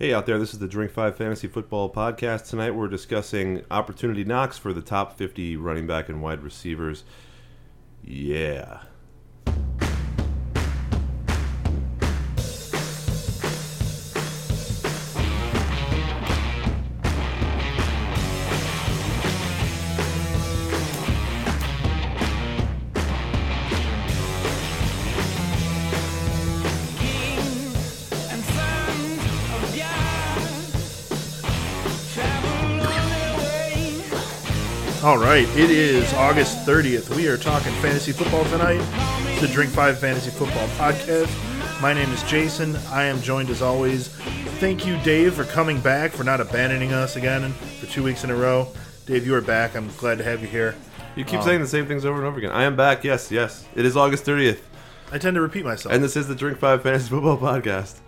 Hey out there, this is the Drink 5 Fantasy Football Podcast. Tonight we're discussing opportunity knocks for the top 50 running back and wide receivers. Yeah. All right, it is August 30th. We are talking fantasy football tonight. It's the Drink 5 Fantasy Football Podcast. My name is Jason. I am joined as always. Thank you, Dave, for coming back, for not abandoning us again for two weeks in a row. Dave, you are back. I'm glad to have you here. You keep um, saying the same things over and over again. I am back. Yes, yes. It is August 30th. I tend to repeat myself. And this is the Drink 5 Fantasy Football Podcast.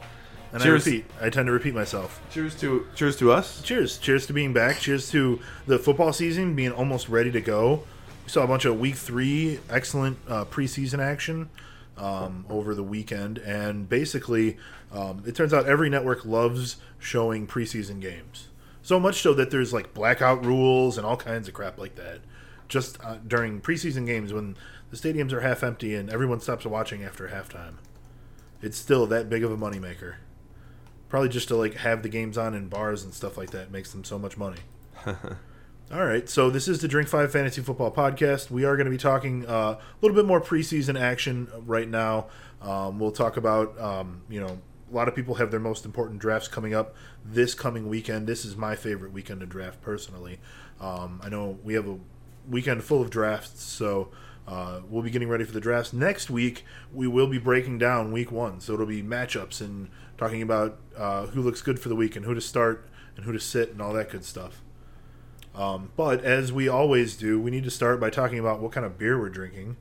And cheers. I repeat, I tend to repeat myself. Cheers to cheers to us. Cheers. Cheers to being back. Cheers to the football season being almost ready to go. We saw a bunch of week three excellent uh, preseason action um, over the weekend, and basically, um, it turns out every network loves showing preseason games. So much so that there's like blackout rules and all kinds of crap like that. Just uh, during preseason games when the stadiums are half empty and everyone stops watching after halftime, it's still that big of a moneymaker. Probably just to like have the games on in bars and stuff like that makes them so much money. All right, so this is the Drink Five Fantasy Football Podcast. We are going to be talking uh, a little bit more preseason action right now. Um, we'll talk about, um, you know, a lot of people have their most important drafts coming up this coming weekend. This is my favorite weekend to draft personally. Um, I know we have a weekend full of drafts, so uh, we'll be getting ready for the drafts next week. We will be breaking down week one, so it'll be matchups and talking about uh, who looks good for the week and who to start and who to sit and all that good stuff. Um, but as we always do, we need to start by talking about what kind of beer we're drinking.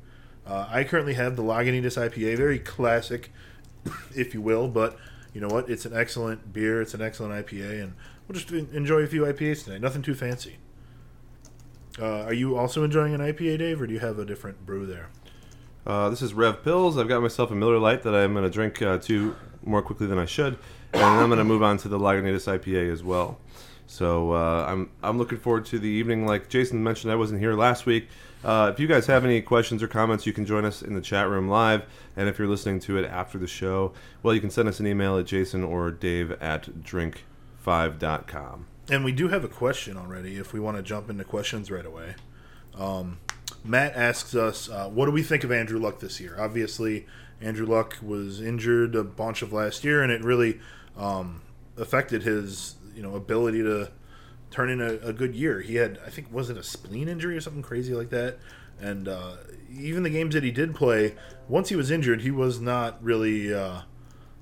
Uh, I currently have the Lagunitas IPA, very classic, if you will, but you know what? It's an excellent beer. It's an excellent IPA, and we'll just enjoy a few IPAs tonight. Nothing too fancy. Uh, are you also enjoying an IPA, Dave, or do you have a different brew there? Uh, this is Rev Pills. I've got myself a Miller Lite that I'm going to drink uh, two more quickly than I should, and I'm going to move on to the Lagunitas IPA as well. So uh, I'm I'm looking forward to the evening. Like Jason mentioned, I wasn't here last week. Uh, if you guys have any questions or comments, you can join us in the chat room live. And if you're listening to it after the show, well, you can send us an email at Jason or Dave at drink5.com. And we do have a question already. If we want to jump into questions right away, um, Matt asks us, uh, "What do we think of Andrew Luck this year?" Obviously, Andrew Luck was injured a bunch of last year, and it really um, affected his you know ability to turn in a, a, good year. He had, I think, was it a spleen injury or something crazy like that? And uh, even the games that he did play, once he was injured, he was not really uh,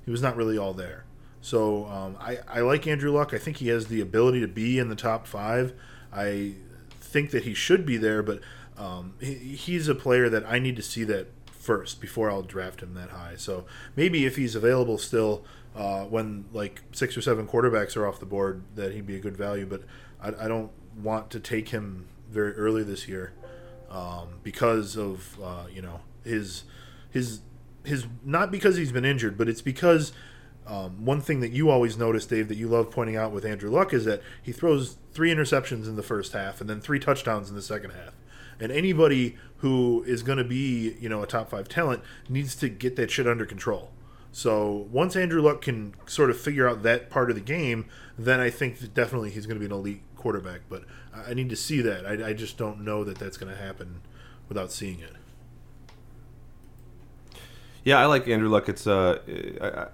he was not really all there. So um, I, I like Andrew Luck. I think he has the ability to be in the top five. I think that he should be there, but um, he, he's a player that I need to see that first before I'll draft him that high. So maybe if he's available still uh, when like six or seven quarterbacks are off the board, that he'd be a good value. But I, I don't want to take him very early this year um, because of uh, you know his his his not because he's been injured, but it's because. Um, one thing that you always notice, Dave, that you love pointing out with Andrew Luck is that he throws three interceptions in the first half and then three touchdowns in the second half. And anybody who is going to be, you know, a top five talent needs to get that shit under control. So once Andrew Luck can sort of figure out that part of the game, then I think that definitely he's going to be an elite quarterback. But I need to see that. I, I just don't know that that's going to happen without seeing it. Yeah, I like Andrew Luck. It's uh,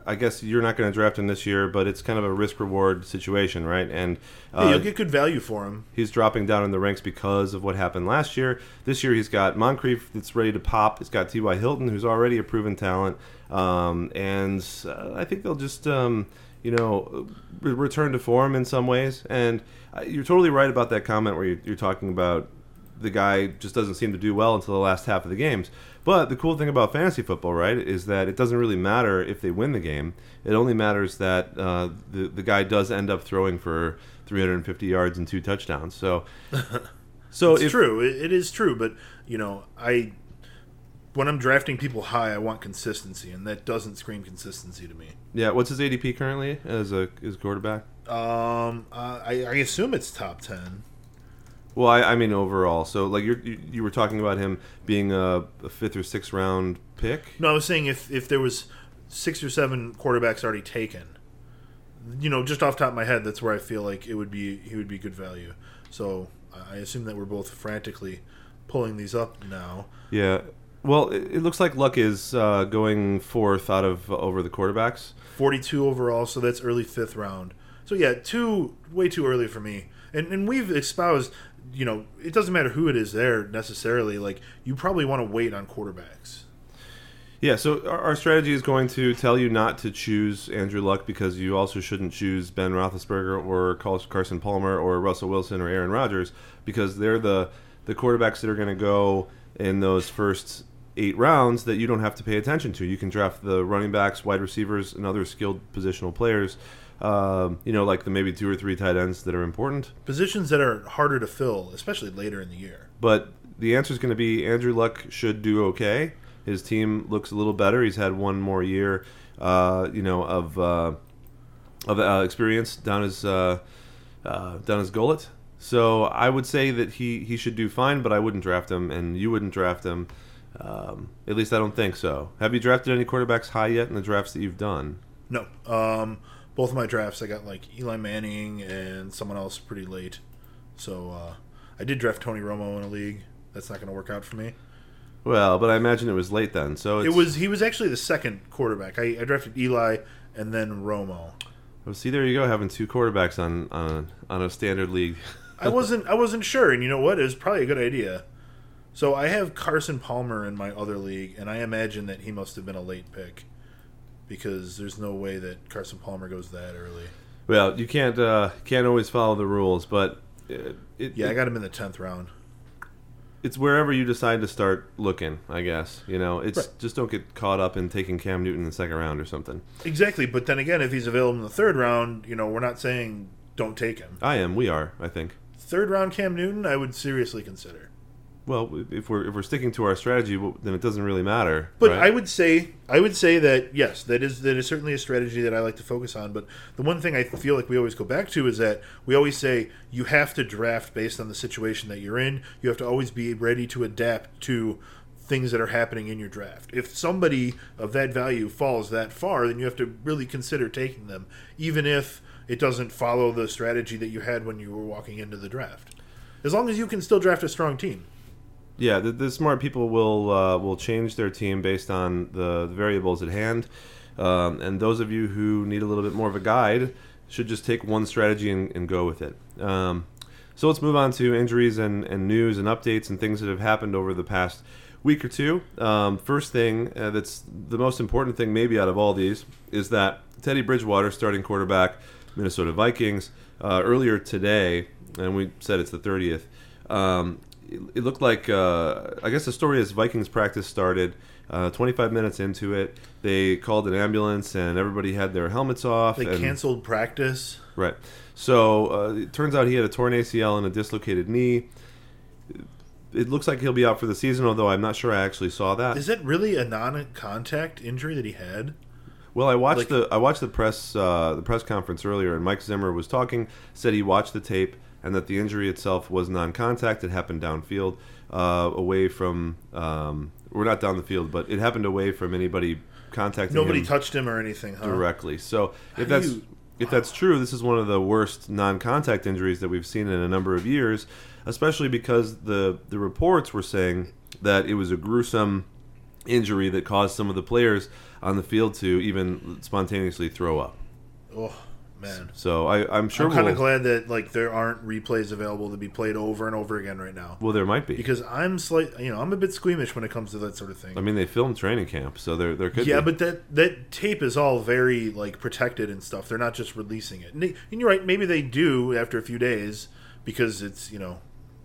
I, I guess you're not going to draft him this year, but it's kind of a risk reward situation, right? And uh, yeah, you'll get good value for him. He's dropping down in the ranks because of what happened last year. This year, he's got Moncrief that's ready to pop. He's got T.Y. Hilton, who's already a proven talent, um, and uh, I think they'll just. Um, you know, re- return to form in some ways. And uh, you're totally right about that comment where you're talking about the guy just doesn't seem to do well until the last half of the games. But the cool thing about fantasy football, right, is that it doesn't really matter if they win the game. It only matters that uh, the the guy does end up throwing for 350 yards and two touchdowns. So, so it's if, true. It, is true. But you know, I when I'm drafting people high, I want consistency, and that doesn't scream consistency to me. Yeah, what's his ADP currently as a as quarterback? Um, uh, I, I assume it's top ten. Well, I, I mean overall. So like you're, you you were talking about him being a, a fifth or sixth round pick. No, I was saying if if there was six or seven quarterbacks already taken, you know, just off the top of my head, that's where I feel like it would be he would be good value. So I assume that we're both frantically pulling these up now. Yeah. Well, it, it looks like Luck is uh, going fourth out of uh, over the quarterbacks. Forty-two overall, so that's early fifth round. So yeah, two way too early for me. And and we've espoused, you know, it doesn't matter who it is there necessarily. Like you probably want to wait on quarterbacks. Yeah, so our, strategy is going to tell you not to choose Andrew Luck because you also shouldn't choose Ben Roethlisberger or Carson Palmer or Russell Wilson or Aaron Rodgers because they're the the quarterbacks that are going to go in those first eight rounds that you don't have to pay attention to. You can draft the running backs, wide receivers, and other skilled positional players. Um, you know, like the maybe two or three tight ends that are important. Positions that are harder to fill, especially later in the year. But the answer is going to be Andrew Luck should do okay. His team looks a little better. He's had one more year, uh, you know, of uh, of uh, experience down his uh, uh, down his gullet. So I would say that he, he should do fine, but I wouldn't draft him, and you wouldn't draft him. Um, at least I don't think so. Have you drafted any quarterbacks high yet in the drafts that you've done? No. Um, both of my drafts, I got like Eli Manning and someone else pretty late. So uh, I did draft Tony Romo in a league. That's not going to work out for me. Well, but I imagine it was late then. So it was. He was actually the second quarterback. I, I drafted Eli and then Romo. Well, see, there you go, having two quarterbacks on on a, on a standard league. I wasn't. I wasn't sure, and you know what? It was probably a good idea. So I have Carson Palmer in my other league, and I imagine that he must have been a late pick because there's no way that Carson Palmer goes that early. Well, you can't uh, can't always follow the rules, but it, it, Yeah, I got him in the tenth round. it's wherever you decide to start looking. I guess you know it's Right. just don't get caught up in taking Cam Newton in the second round or something. Exactly, but then again, if he's available in the third round, you know, we're not saying don't take him. I am. We are. I think. Third round Cam Newton, I would seriously consider. Well, if we're if we're sticking to our strategy, well, then it doesn't really matter. But right? I would say I would say that yes, that is that is certainly a strategy that I like to focus on. But the one thing I feel like we always go back to is that we always say you have to draft based on the situation that you're in. You have to always be ready to adapt to things that are happening in your draft. If somebody of that value falls that far, then you have to really consider taking them, even if it doesn't follow the strategy that you had when you were walking into the draft. As long as you can still draft a strong team. Yeah, the, the smart people will uh, will change their team based on the, variables at hand, um, and those of you who need a little bit more of a guide should just take one strategy and, and go with it. Um, so let's move on to injuries and, and news and updates and things that have happened over the past week or two. Um, first thing uh, that's the most important thing maybe out of all these is that Teddy Bridgewater, starting quarterback, Minnesota Vikings, uh, earlier today, and we said it's the 30th. Um, it, it looked like uh, I guess the story is Vikings practice started. Uh, 25 minutes into it, they called an ambulance and everybody had their helmets off. They and, canceled practice. Right. So uh, it turns out he had a torn ACL and a dislocated knee. It looks like he'll be out for the season, although I'm not sure I actually saw that. Is that really a non-contact injury that he had? Well, I watched Like- the I watched the press uh, the press conference earlier, and Mike Zimmer was talking. Said he watched the tape and that the injury itself was non-contact. It happened downfield, uh, away from. Um, we're not down the field, but it happened away from anybody contacting Nobody him touched him or anything, huh? directly. So if that's you- if that's true, this is one of the worst non-contact injuries that we've seen in a number of years, especially because the the reports were saying that it was a gruesome injury that caused some of the players on the field to even spontaneously throw up. Oh man, So I, I'm sure I'm kind we'll, of glad that like there aren't replays available to be played over and over again right now. well, there might be. Because I'm slight, you know, I'm a bit squeamish when it comes to that sort of thing. I mean, they filmed training camp, so there there could yeah, be. but that that tape is all very like protected and stuff. They're not just releasing it. And, they, and you're right, maybe they do after a few days because it's you know,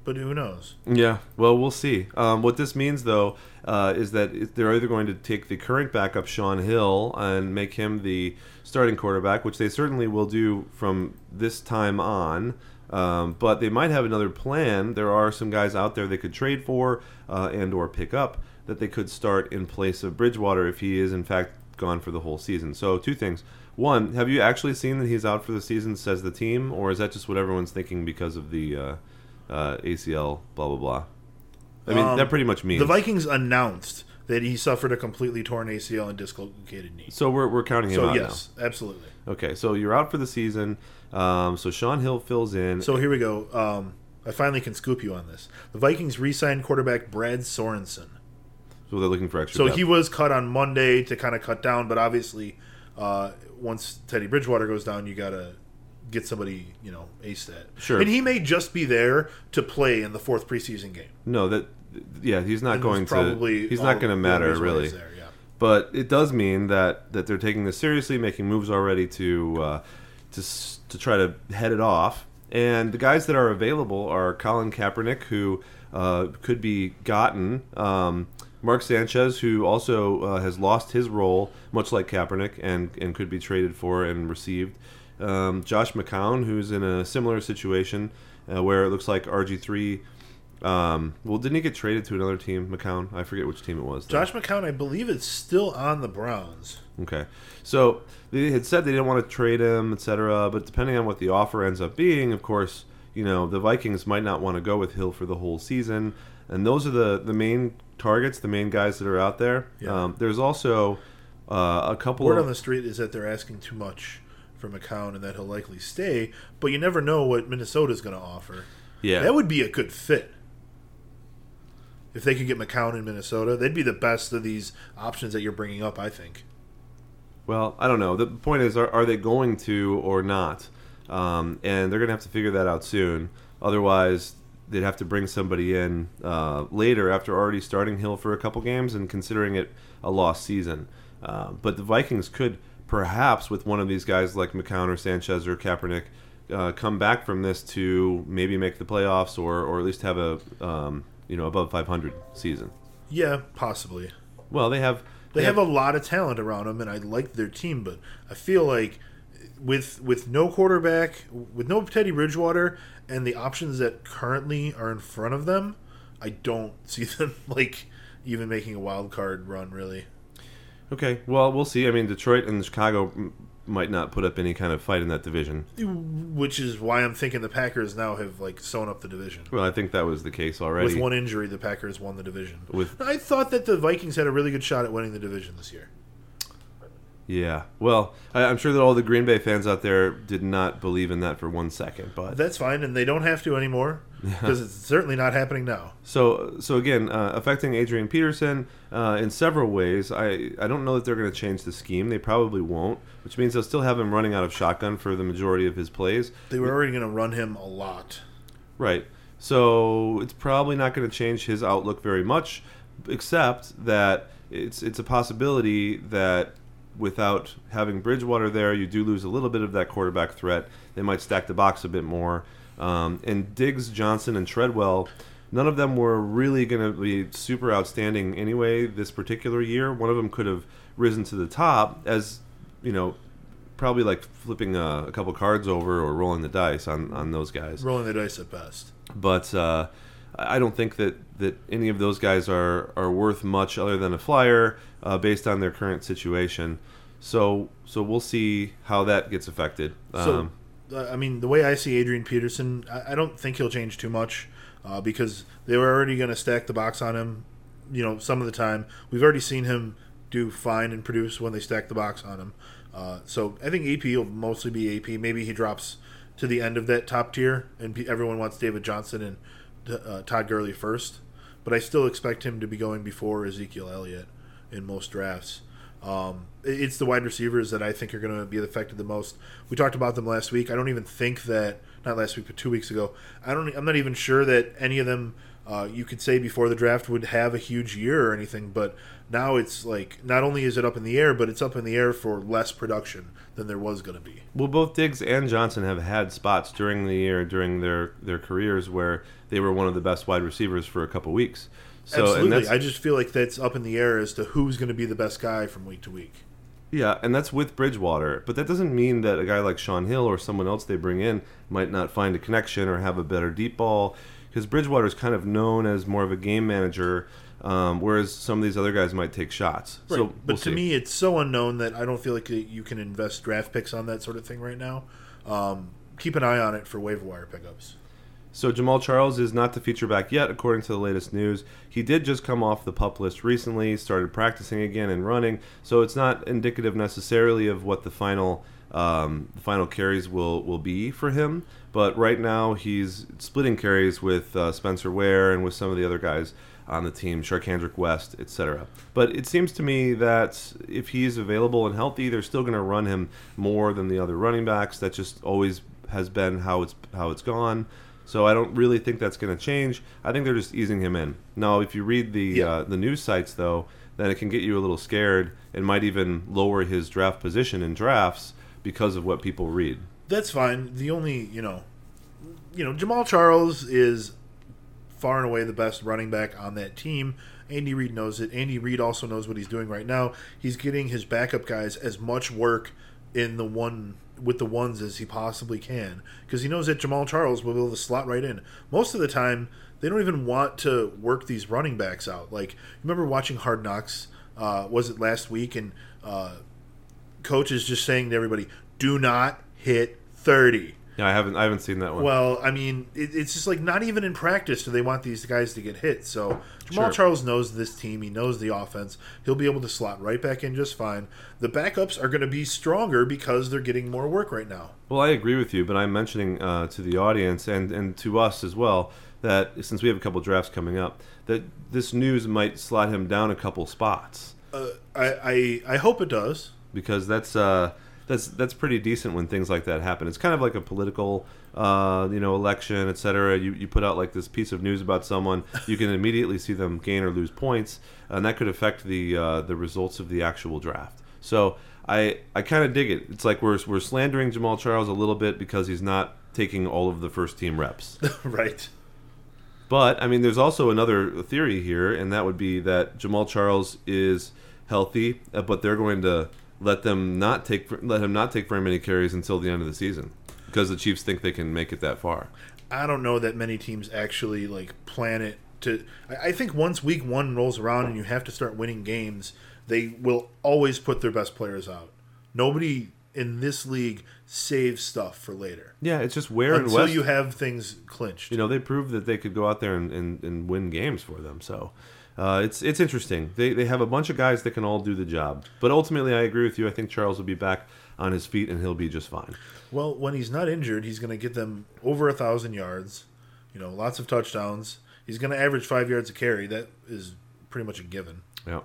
but who knows? Yeah, well, we'll see. Um, what this means, though, uh, is that they're either going to take the current backup, Shaun Hill, and make him the starting quarterback, which they certainly will do from this time on. Um, but they might have another plan. There are some guys out there they could trade for uh, and or pick up that they could start in place of Bridgewater if he is in fact gone for the whole season. So two things. One, have you actually seen that he's out for the season? Says the team, or is that just what everyone's thinking because of the uh, uh, ACL? Blah blah blah. I mean, Um, that pretty much means The Vikings announced that he suffered a completely torn ACL and dislocated knee. So we're, we're counting him So out yes, absolutely. Okay, so you're out for the season. Um, so Shaun Hill fills in. So here we go. Um, I finally can scoop you on this. The Vikings re-signed quarterback Brad Sorensen. so they're looking for extra. So depth. he was cut on Monday to kind of cut down, but obviously, uh, once Teddy Bridgewater goes down, you gotta get somebody, you know, ace that. Sure. And he may just be there to play in the fourth preseason game. no that yeah he's not And going to he's not going to matter really. There, yeah. But it does mean that that they're taking this seriously, making moves already to uh, to to try to head it off. And the guys that are available are Colin Kaepernick, who uh, could be gotten. Um, Mark Sanchez, who also uh, has lost his role, much like Kaepernick, and, and could be traded for and received. Um, Josh McCown, who's in a similar situation uh, where it looks like RG3. Um, well, didn't he get traded to another team, McCown? I forget which team it was. though. Josh McCown, I believe, is still on the Browns. Okay. So they had said they didn't want to trade him, etc. But depending on what the offer ends up being, of course, you know the Vikings might not want to go with Hill for the whole season, and those are the the main targets, the main guys that are out there. Yeah. Um, there's also uh, a couple Word of on the street is that they're asking too much for McCown and that he'll likely stay, but you never know what Minnesota's going to offer. yeah. That would be a good fit. If they could get McCown in Minnesota, they'd be the best of these options that you're bringing up, I think. Well, I don't know. The point is, are, are they going to or not? Um, and they're going to have to figure that out soon. Otherwise, they'd have to bring somebody in uh, later after already starting Hill for a couple games and considering it a lost season. Uh, but the Vikings could perhaps, with one of these guys like McCown or Sanchez or Kaepernick, uh, come back from this to maybe make the playoffs or, or at least have a um, you know above 500 season. Yeah, possibly. Well, they have They have a lot of talent around them, and I like their team, but I feel like with with no quarterback, with no Teddy Bridgewater, and the options that currently are in front of them, I don't see them like even making a wild card run. Really, Okay, well, we'll see. I mean, Detroit and Chicago m- might not put up any kind of fight in that division. which is why I'm thinking the Packers now have like sewn up the division. Well, I think that was the case already. With one injury, the Packers won the division. With- I thought that the Vikings had a really good shot at winning the division this year. Yeah, well, I, I'm sure that all the Green Bay fans out there did not believe in that for one second. But That's fine, and they don't have to anymore because it's certainly not happening now. so, so again, uh, affecting Adrian Peterson uh, in several ways. I I don't know that they're going to change the scheme. They probably won't, which means they'll still have him running out of shotgun for the majority of his plays. They were already going to run him a lot. Right. So it's probably not going to change his outlook very much, except that it's it's a possibility that without having Bridgewater there, you do lose a little bit of that quarterback threat. They might stack the box a bit more. Um, and Diggs, Johnson, and Treadwell, none of them were really going to be super outstanding anyway this particular year. One of them could have risen to the top as, you know, probably like flipping a, a couple cards over or rolling the dice on, on those guys Rolling the dice at best. but uh, I don't think that, that any of those guys are, are worth much other than a flyer uh, based on their current situation. So so we'll see how that gets affected. So, Um, uh, I mean, the way I see Adrian Peterson, I, I don't think he'll change too much uh, because they were already going to stack the box on him. You know, some of the time we've already seen him do fine and produce when they stack the box on him. Uh, so I think AP will mostly be AP. Maybe he drops to the end of that top tier, and everyone wants David Johnson and uh, Todd Gurley first. But I still expect him to be going before Ezekiel Elliott in most drafts. Um, it's the wide receivers that I think are going to be affected the most. We talked about them last week. I don't even think that not last week, but two weeks ago. I don't. I'm not even sure that any of them uh, you could say before the draft would have a huge year or anything. But now it's like not only is it up in the air, but it's up in the air for less production than there was going to be. well, both Diggs and Johnson have had spots during the year, during their, their careers, where they were one of the best wide receivers for a couple weeks. So, Absolutely. I just feel like that's up in the air as to who's going to be the best guy from week to week. Yeah, and that's with Bridgewater. But that doesn't mean that a guy like Shaun Hill or someone else they bring in might not find a connection or have a better deep ball. Because Bridgewater is kind of known as more of a game manager Um, whereas some of these other guys might take shots. Right. So, but we'll to see. me, it's so unknown that I don't feel like you can invest draft picks on that sort of thing right now. Um, keep an eye on it for waiver wire pickups. So Jamaal Charles is not the feature back yet, according to the latest news. He did just come off the pup list recently, started practicing again and running, so it's not indicative necessarily of what the final um, the final carries will will be for him. But right now he's splitting carries with uh, Spencer Ware and with some of the other guys on the team, Charcandrick West, etc. But it seems to me that if he's available and healthy, they're still going to run him more than the other running backs. That just always has been how it's how it's gone. So I don't really think that's going to change. I think they're just easing him in. Now, if you read the Yeah. uh, the news sites though, then it can get you a little scared and might even lower his draft position in drafts because of what people read. That's fine. The only, you know, you know, Jamaal Charles is far and away the best running back on that team. Andy Reid knows it. Andy Reid also knows what he's doing right now. He's getting his backup guys as much work in the one with the ones as he possibly can because he knows that Jamaal Charles will be able to slot right in. Most of the time, they don't even want to work these running backs out. Like, remember watching Hard Knocks? Uh, was it last week? And uh, coach is just saying to everybody, "Do not hit 30." Yeah, I haven't I haven't seen that one. Well, I mean, it, it's just like not even in practice do they want these guys to get hit. So Jamaal Sure. Charles knows this team. He knows the offense. He'll be able to slot right back in just fine. The backups are going to be stronger because they're getting more work right now. Well, I agree with you, but I'm mentioning uh, to the audience and, and to us as well that since we have a couple drafts coming up, that this news might slot him down a couple spots Uh, I, I I hope it does. Because that's uh, that's that's pretty decent when things like that happen. It's kind of like a political, uh, you know, election, et cetera. You you put out like this piece of news about someone, you can immediately see them gain or lose points, and that could affect the uh, the results of the actual draft. So I I kind of dig it. It's like we're we're slandering Jamaal Charles a little bit because he's not taking all of the first team reps. right. But I mean, there's also another theory here, and that would be that Jamaal Charles is healthy, uh, but they're going to let them not take let him not take very many carries until the end of the season because the Chiefs think they can make it that far. I don't know that many teams actually like plan it to. I, think once week one rolls around and you have to start winning games, they will always put their best players out. Nobody in this league saves stuff for later Yeah, it's just where and until West. you have things clinched. you know, they proved that they could go out there and, and, and win games for them. So uh, it's it's interesting. They they have a bunch of guys that can all do the job. But ultimately, I agree with you. I think Charles will be back on his feet and he'll be just fine. Well, when he's not injured, he's going to get them over a thousand yards. You know, lots of touchdowns. He's going to average five yards a carry. That is pretty much a given. Yeah.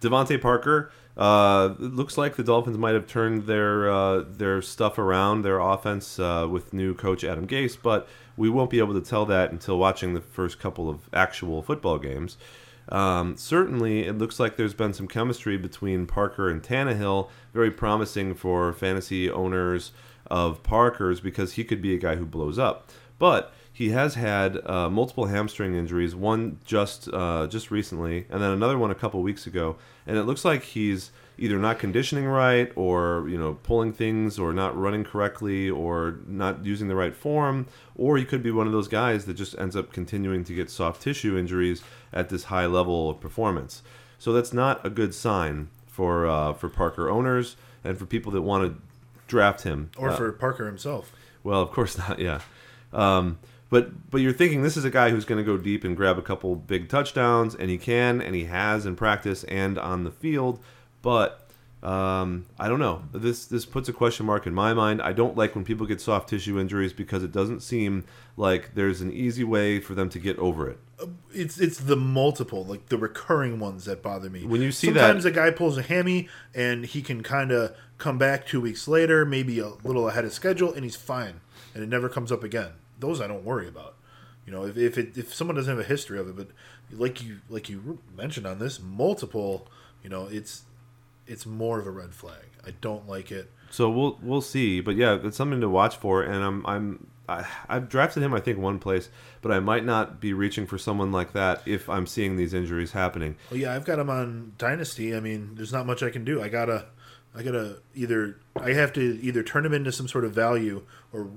DeVante Parker. Uh, it looks like the Dolphins might have turned their uh, their stuff around, their offense uh, with new coach Adam Gase, but we won't be able to tell that until watching the first couple of actual football games. Um, certainly, it looks like there's been some chemistry between Parker and Tannehill, very promising for fantasy owners of Parker's because he could be a guy who blows up. But he has had uh, multiple hamstring injuries, one just uh, just recently, and then another one a couple weeks ago. And it looks like he's either not conditioning right, or you know, pulling things, or not running correctly, or not using the right form, or he could be one of those guys that just ends up continuing to get soft tissue injuries at this high level of performance. So that's not a good sign for uh, for Parker owners and for people that want to draft him Or Uh, for Parker himself. well, of course not. Yeah, um, but but you're thinking this is a guy who's going to go deep and grab a couple big touchdowns, and he can, and he has in practice and on the field. But um, I don't know. This this puts a question mark in my mind. I don't like when people get soft tissue injuries because it doesn't seem like there's an easy way for them to get over it. It's it's the multiple, like the recurring ones that bother me. When you see that- sometimes a guy pulls a hammy and he can kind of come back two weeks later, maybe a little ahead of schedule, and he's fine, and it never comes up again. Those I don't worry about. You know, if if, it, if someone doesn't have a history of it, but like you like you mentioned on this multiple, you know, it's it's more of a red flag. I don't like it. So we'll we'll see, but yeah, it's something to watch for. And I'm I'm I, I've drafted him I think one place, but I might not be reaching for someone like that if I'm seeing these injuries happening. Well, yeah, I've got him on Dynasty. I mean, there's not much I can do. I gotta, I gotta either I have to either turn him into some sort of value or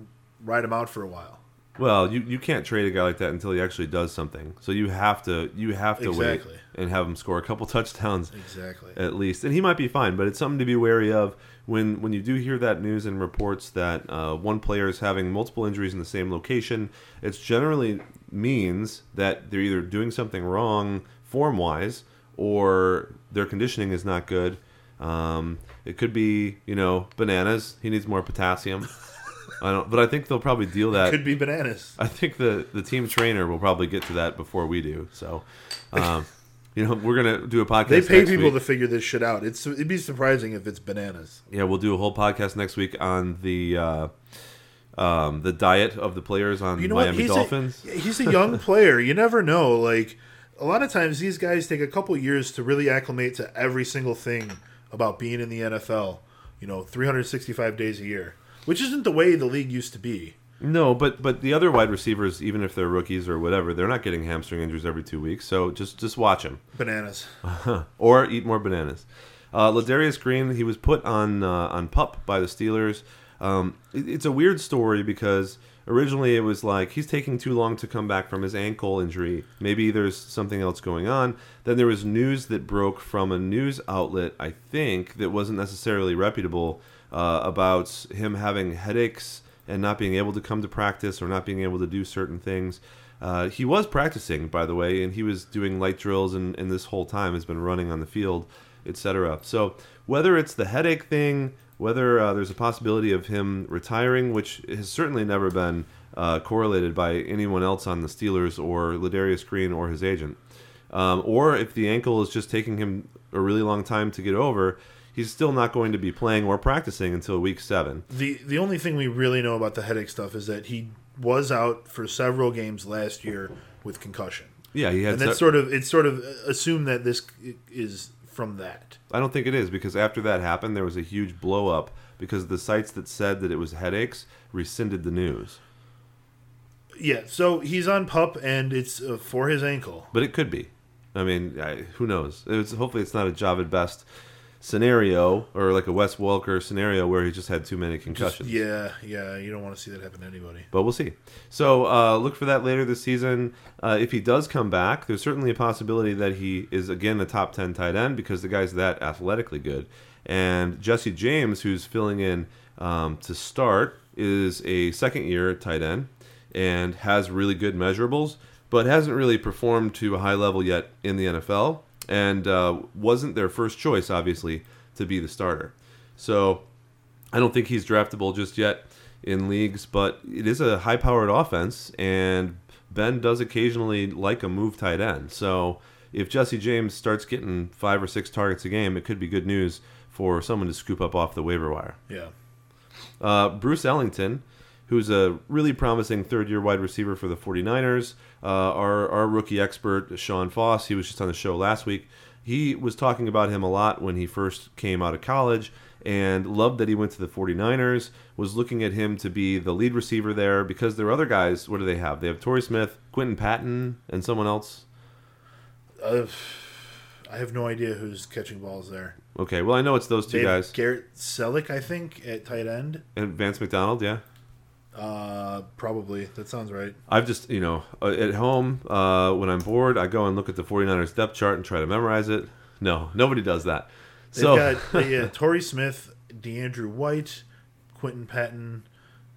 ride him out for a while. Well, you, you can't trade a guy like that until he actually does something. So you have to you have to Exactly. wait and have him score a couple touchdowns Exactly. at least, and he might be fine. But it's something to be wary of when when you do hear that news and reports that uh, one player is having multiple injuries in the same location. It's generally means that they're either doing something wrong form wise or their conditioning is not good. Um, it could be you know bananas. He needs more potassium. I don't, but I think they'll probably deal that. Could be bananas. I think the the team trainer will probably get to that before we do. So, um, you know, we're gonna do a podcast. They pay people week. to figure this shit out. It's it'd be surprising if it's bananas. Yeah, we'll do a whole podcast next week on the uh, um, the diet of the players on You know Miami? Dolphins. A, he's a young player. You never know. Like a lot of times, these guys take a couple years to really acclimate to every single thing about being in the NFL. You know, 365 days a year, which isn't the way the league used to be. No, but but the other wide receivers, even if they're rookies or whatever, they're not getting hamstring injuries every two weeks. So just just watch them Bananas. or eat more bananas. Uh, Ladarius Green, he was put on uh, on pup by the Steelers. Um, it- it's a weird story because originally it was like he's taking too long to come back from his ankle injury. Maybe there's something else going on. Then there was news that broke from a news outlet, I think, that wasn't necessarily reputable uh, about him having headaches and not being able to come to practice or not being able to do certain things. Uh, he was practicing, by the way, and he was doing light drills, and, and this whole time has been running on the field, etc. So whether it's the headache thing, whether uh, there's a possibility of him retiring, which has certainly never been uh, correlated by anyone else on the Steelers or Ladarius Green or his agent, um, or if the ankle is just taking him a really long time to get over, he's still not going to be playing or practicing until week seven. the The only thing we really know about the headache stuff is that he was out for several games last year with concussion, Yeah, he had. and that's se- sort of it's sort of assumed that this is from that. I don't think it is because after that happened, there was a huge blow up because the sites that said that it was headaches rescinded the news. Yeah, so he's on pup, and it's uh, for his ankle. But it could be. I mean, I, who knows? It's, hopefully, it's not a Jahvid Best scenario or like a Wes Welker scenario where he just had too many concussions. Yeah, yeah, you don't want to see that happen to anybody. But we'll see. So uh, look for that later this season. Uh, if he does come back, there's certainly a possibility that he is again a top ten tight end because the guy's that athletically good. And Jesse James, who's filling in um, to start, is a second year tight end and has really good measurables, but hasn't really performed to a high level yet in the NFL, and uh, wasn't their first choice, obviously, to be the starter. So I don't think he's draftable just yet in leagues, but it is a high powered offense, and Ben does occasionally like a move tight end. So if Jesse James starts getting five or six targets a game, it could be good news for someone to scoop up off the waiver wire. Yeah. Uh, Bruce Ellington, who's a really promising third year wide receiver for the 49ers, uh, our, our rookie expert, Sean Foss, he was just on the show last week. He was talking about him a lot when he first came out of college and loved that he went to the 49ers, was looking at him to be the lead receiver there because there are other guys. What do they have? They have Torrey Smith, Quinton Patton, and someone else. Uh, I have no idea who's catching balls there. Okay, well, I know it's those two guys. Garrett Celek, I think, at tight end. And Vance McDonald, yeah. Uh, probably. That sounds right. I've just, you know, uh, at home, uh, when I'm bored, I go and look at the 49ers depth chart and try to memorize it. No, nobody does that. They've So, got yeah, Torrey Smith, DeAndrew White, Quinton Patton,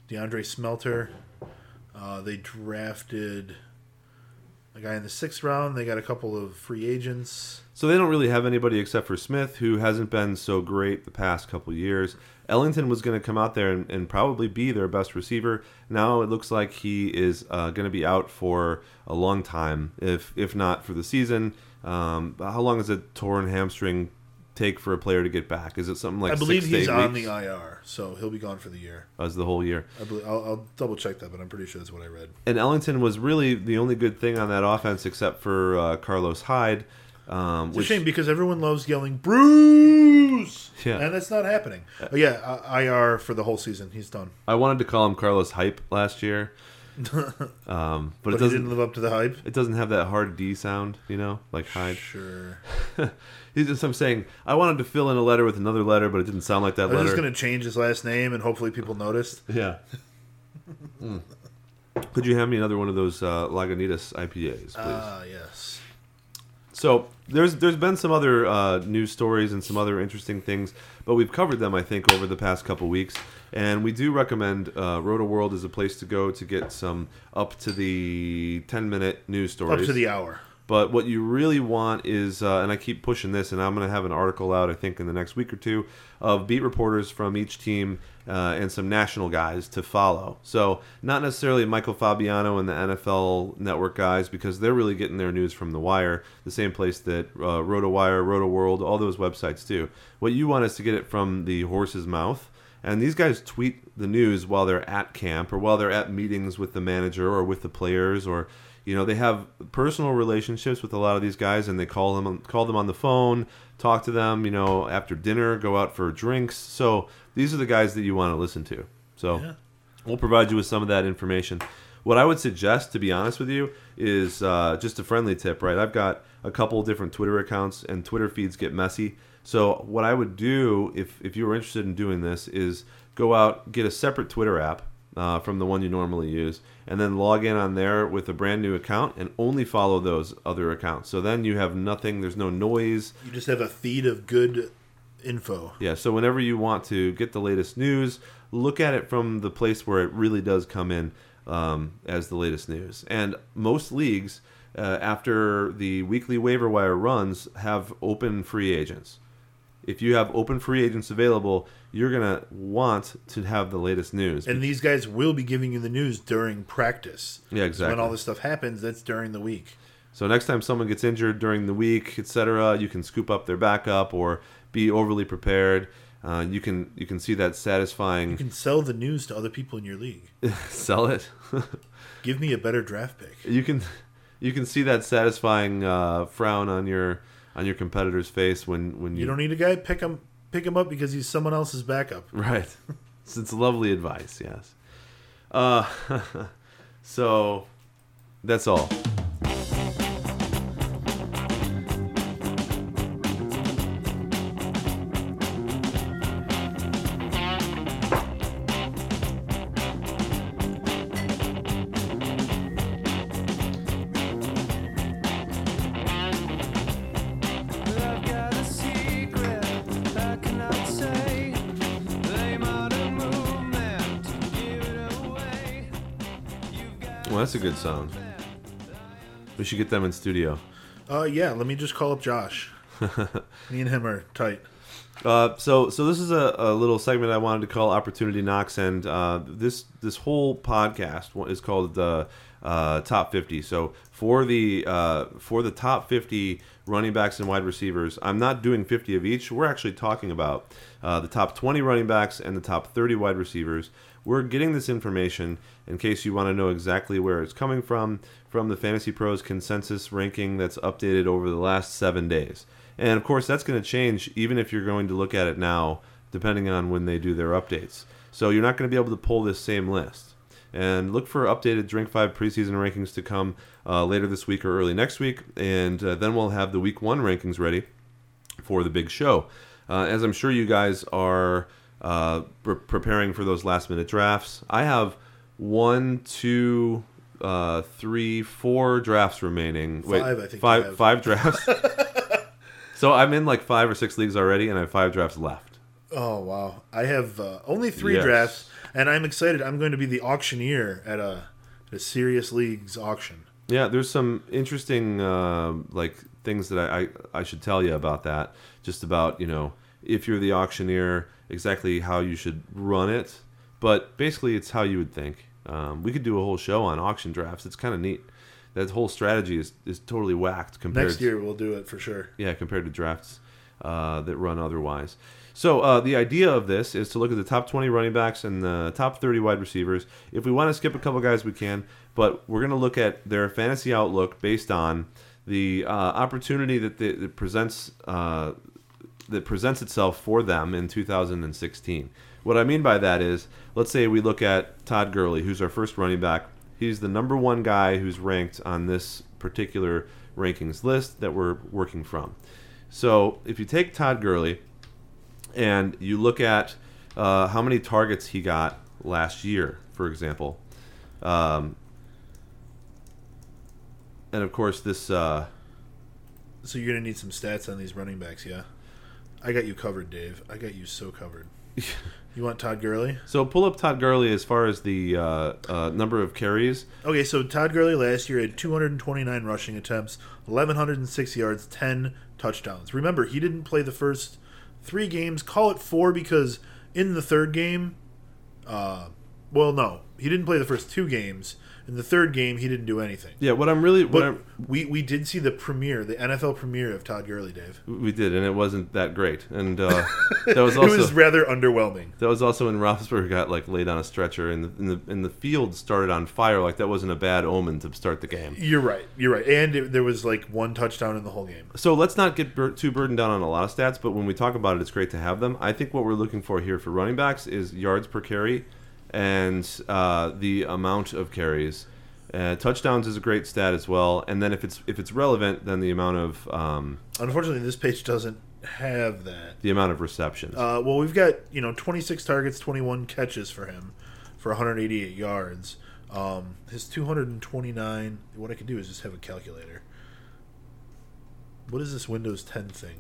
DeAndre Smelter. Uh, they drafted a guy in the sixth round. They got a couple of free agents. so they don't really have anybody except for Smith, who hasn't been so great the past couple years. Ellington was going to come out there and, and probably be their best receiver. Now it looks like he is uh, going to be out for a long time, if if not for the season. Um, how long is a torn hamstring take for a player to get back? Is it something like I believe he's on weeks? the IR, so he'll be gone for the year. As the whole year. I believe, I'll, I'll double check that, but I'm pretty sure that's what I read. and Ellington was really the only good thing on that offense except for uh, Carlos Hyde. Um, It's which, a shame because everyone loves yelling Bruce, Yeah. and that's not happening. But yeah, uh, IR for the whole season. He's done, I wanted to call him Carlos Hype last year, um, but, but it doesn't. didn't live up to the hype. It doesn't have that hard D sound, you know, like Hyde. Sure. He's just. I'm saying I wanted to fill in a letter with another letter, but it didn't sound like that I was letter. just gonna change his last name, and hopefully people noticed. Yeah. Mm. Could you hand me another one of those uh, Lagunitas IPAs, please? Ah, yes. So there's there's been some other uh, news stories and some other interesting things, but we've covered them I think over the past couple weeks, and we do recommend uh, Roto World is a place to go to get some up to the 10 minute news stories. Up to the hour. But what you really want is, uh, and I keep pushing this, and I'm going to have an article out, I think, in the next week or two, of beat reporters from each team uh, and some national guys to follow. So, not necessarily Michael Fabiano and the NFL Network guys, because they're really getting their news from The Wire, the same place that uh, RotoWire, Roto World, all those websites do. What you want is to get it from the horse's mouth. And these guys tweet the news while they're at camp or while they're at meetings with the manager or with the players or you know they have personal relationships with a lot of these guys and they call them call them on the phone talk to them you know after dinner go out for drinks. So these are the guys that you want to listen to. So Yeah. we'll provide you with some of that information. What i would suggest to be honest with you is uh, just a friendly tip right? I've got a couple different twitter accounts and twitter feeds get messy. So what i would do if, if you were interested in doing this is go out get a separate twitter app uh, from the one you normally use, and then log in on there with a brand new account and only follow those other accounts. So then you have nothing, there's no noise. You just have a feed of good info. Yeah, so whenever you want to get the latest news, look at it from the place where it really does come in um, as the latest news. And most leagues, uh, after the weekly waiver wire runs, have open free agents. If you have open free agents available, you're going to want to have the latest news. And these guys will be giving you the news during practice. Yeah, So exactly. when all this stuff happens, that's during the week. So next time someone gets injured during the week, etc., you can scoop up their backup or be overly prepared. Uh, you can you can see that satisfying. You can sell the news to other people in your league. sell it. Give me a better draft pick. you can you can see that satisfying uh, frown on your on your competitor's face when when you, You don't need a guy pick him pick him up because he's someone else's backup. right. it's, it's lovely advice. Yes. Uh, so that's all. That's a good song. We should get them in studio. Uh, yeah. Let me just call up Josh. me and him are tight. Uh, so, so this is a, a little segment I wanted to call Opportunity Knocks, and uh, this this whole podcast is called the uh, Top 50. So, for the uh, for the top 50 running backs and wide receivers, I'm not doing 50 of each. We're actually talking about uh, the top 20 running backs and the top 30 wide receivers. We're getting this information in case you want to know exactly where it's coming from from the Fantasy Pros consensus ranking that's updated over the last seven days. And of course, that's going to change even if you're going to look at it now, depending on when they do their updates. So you're not going to be able to pull this same list. And look for updated Drink 5 preseason rankings to come uh, later this week or early next week. And uh, then we'll have the week one rankings ready for the big show. Uh, as I'm sure you guys are uh, pre- preparing for those last minute drafts, I have one, two, uh, three, four drafts remaining. Five, I think five, five drafts. so I'm in like five or six leagues already, and I have five drafts left. Oh wow! I have uh, only three Yes. drafts, and I'm excited. I'm going to be the auctioneer at a, a serious leagues auction. Yeah, there's some interesting uh, like things that I, I I should tell you about that. Just about you know if you're the auctioneer, exactly how you should run it. But basically, it's how you would think. Um, we could do a whole show on auction drafts. It's kind of neat. That whole strategy is, is totally whacked compared. Next year we'll do it for sure. Yeah, compared to drafts uh, that run otherwise. So uh, the idea of this is to look at the top 20 running backs and the top 30 wide receivers. If we want to skip a couple guys, we can, but we're going to look at their fantasy outlook based on the uh, opportunity that, the, that presents uh, that presents itself for them in 2016. What I mean by that is, let's say we look at Todd Gurley, who's our first running back. He's the number one guy who's ranked on this particular rankings list that we're working from. So if you take Todd Gurley and you look at uh, how many targets he got last year, for example, um, and of course this. Uh, So you're gonna need some stats on these running backs, yeah. I got you covered, Dave. I got you so covered. you want Todd Gurley? so pull up Todd Gurley as far as the uh, uh, number of carries. Okay, so Todd Gurley last year had 229 rushing attempts, 1106 yards, 10 touchdowns. Remember, he didn't play the first three games. Call it four because in the third game, uh, well, no, he didn't play the first two games. In the third game, he didn't do anything. Yeah, what I'm really what But I'm, we, we did see the premiere, the NFL premiere of Todd Gurley, Dave. we did, and it wasn't that great. And uh, that was it also was rather underwhelming. that was also when Roethlisberger got like laid on a stretcher, and the, and the and the field started on fire. Like that wasn't a bad omen to start the game. You're right. You're right. And it, there was like one touchdown in the whole game. So let's not get bur- too burdened down on a lot of stats, but when we talk about it, it's great to have them. I think what we're looking for here for running backs is yards per carry and uh, the amount of carries. Uh, touchdowns is a great stat as well, and then if it's if it's relevant, then the amount of um, Unfortunately, this page doesn't have that. the amount of receptions. Uh, well, we've got you know 26 targets, 21 catches for him for 188 yards. Um, his 229. What I can do is just have a calculator. What is this Windows 10 thing?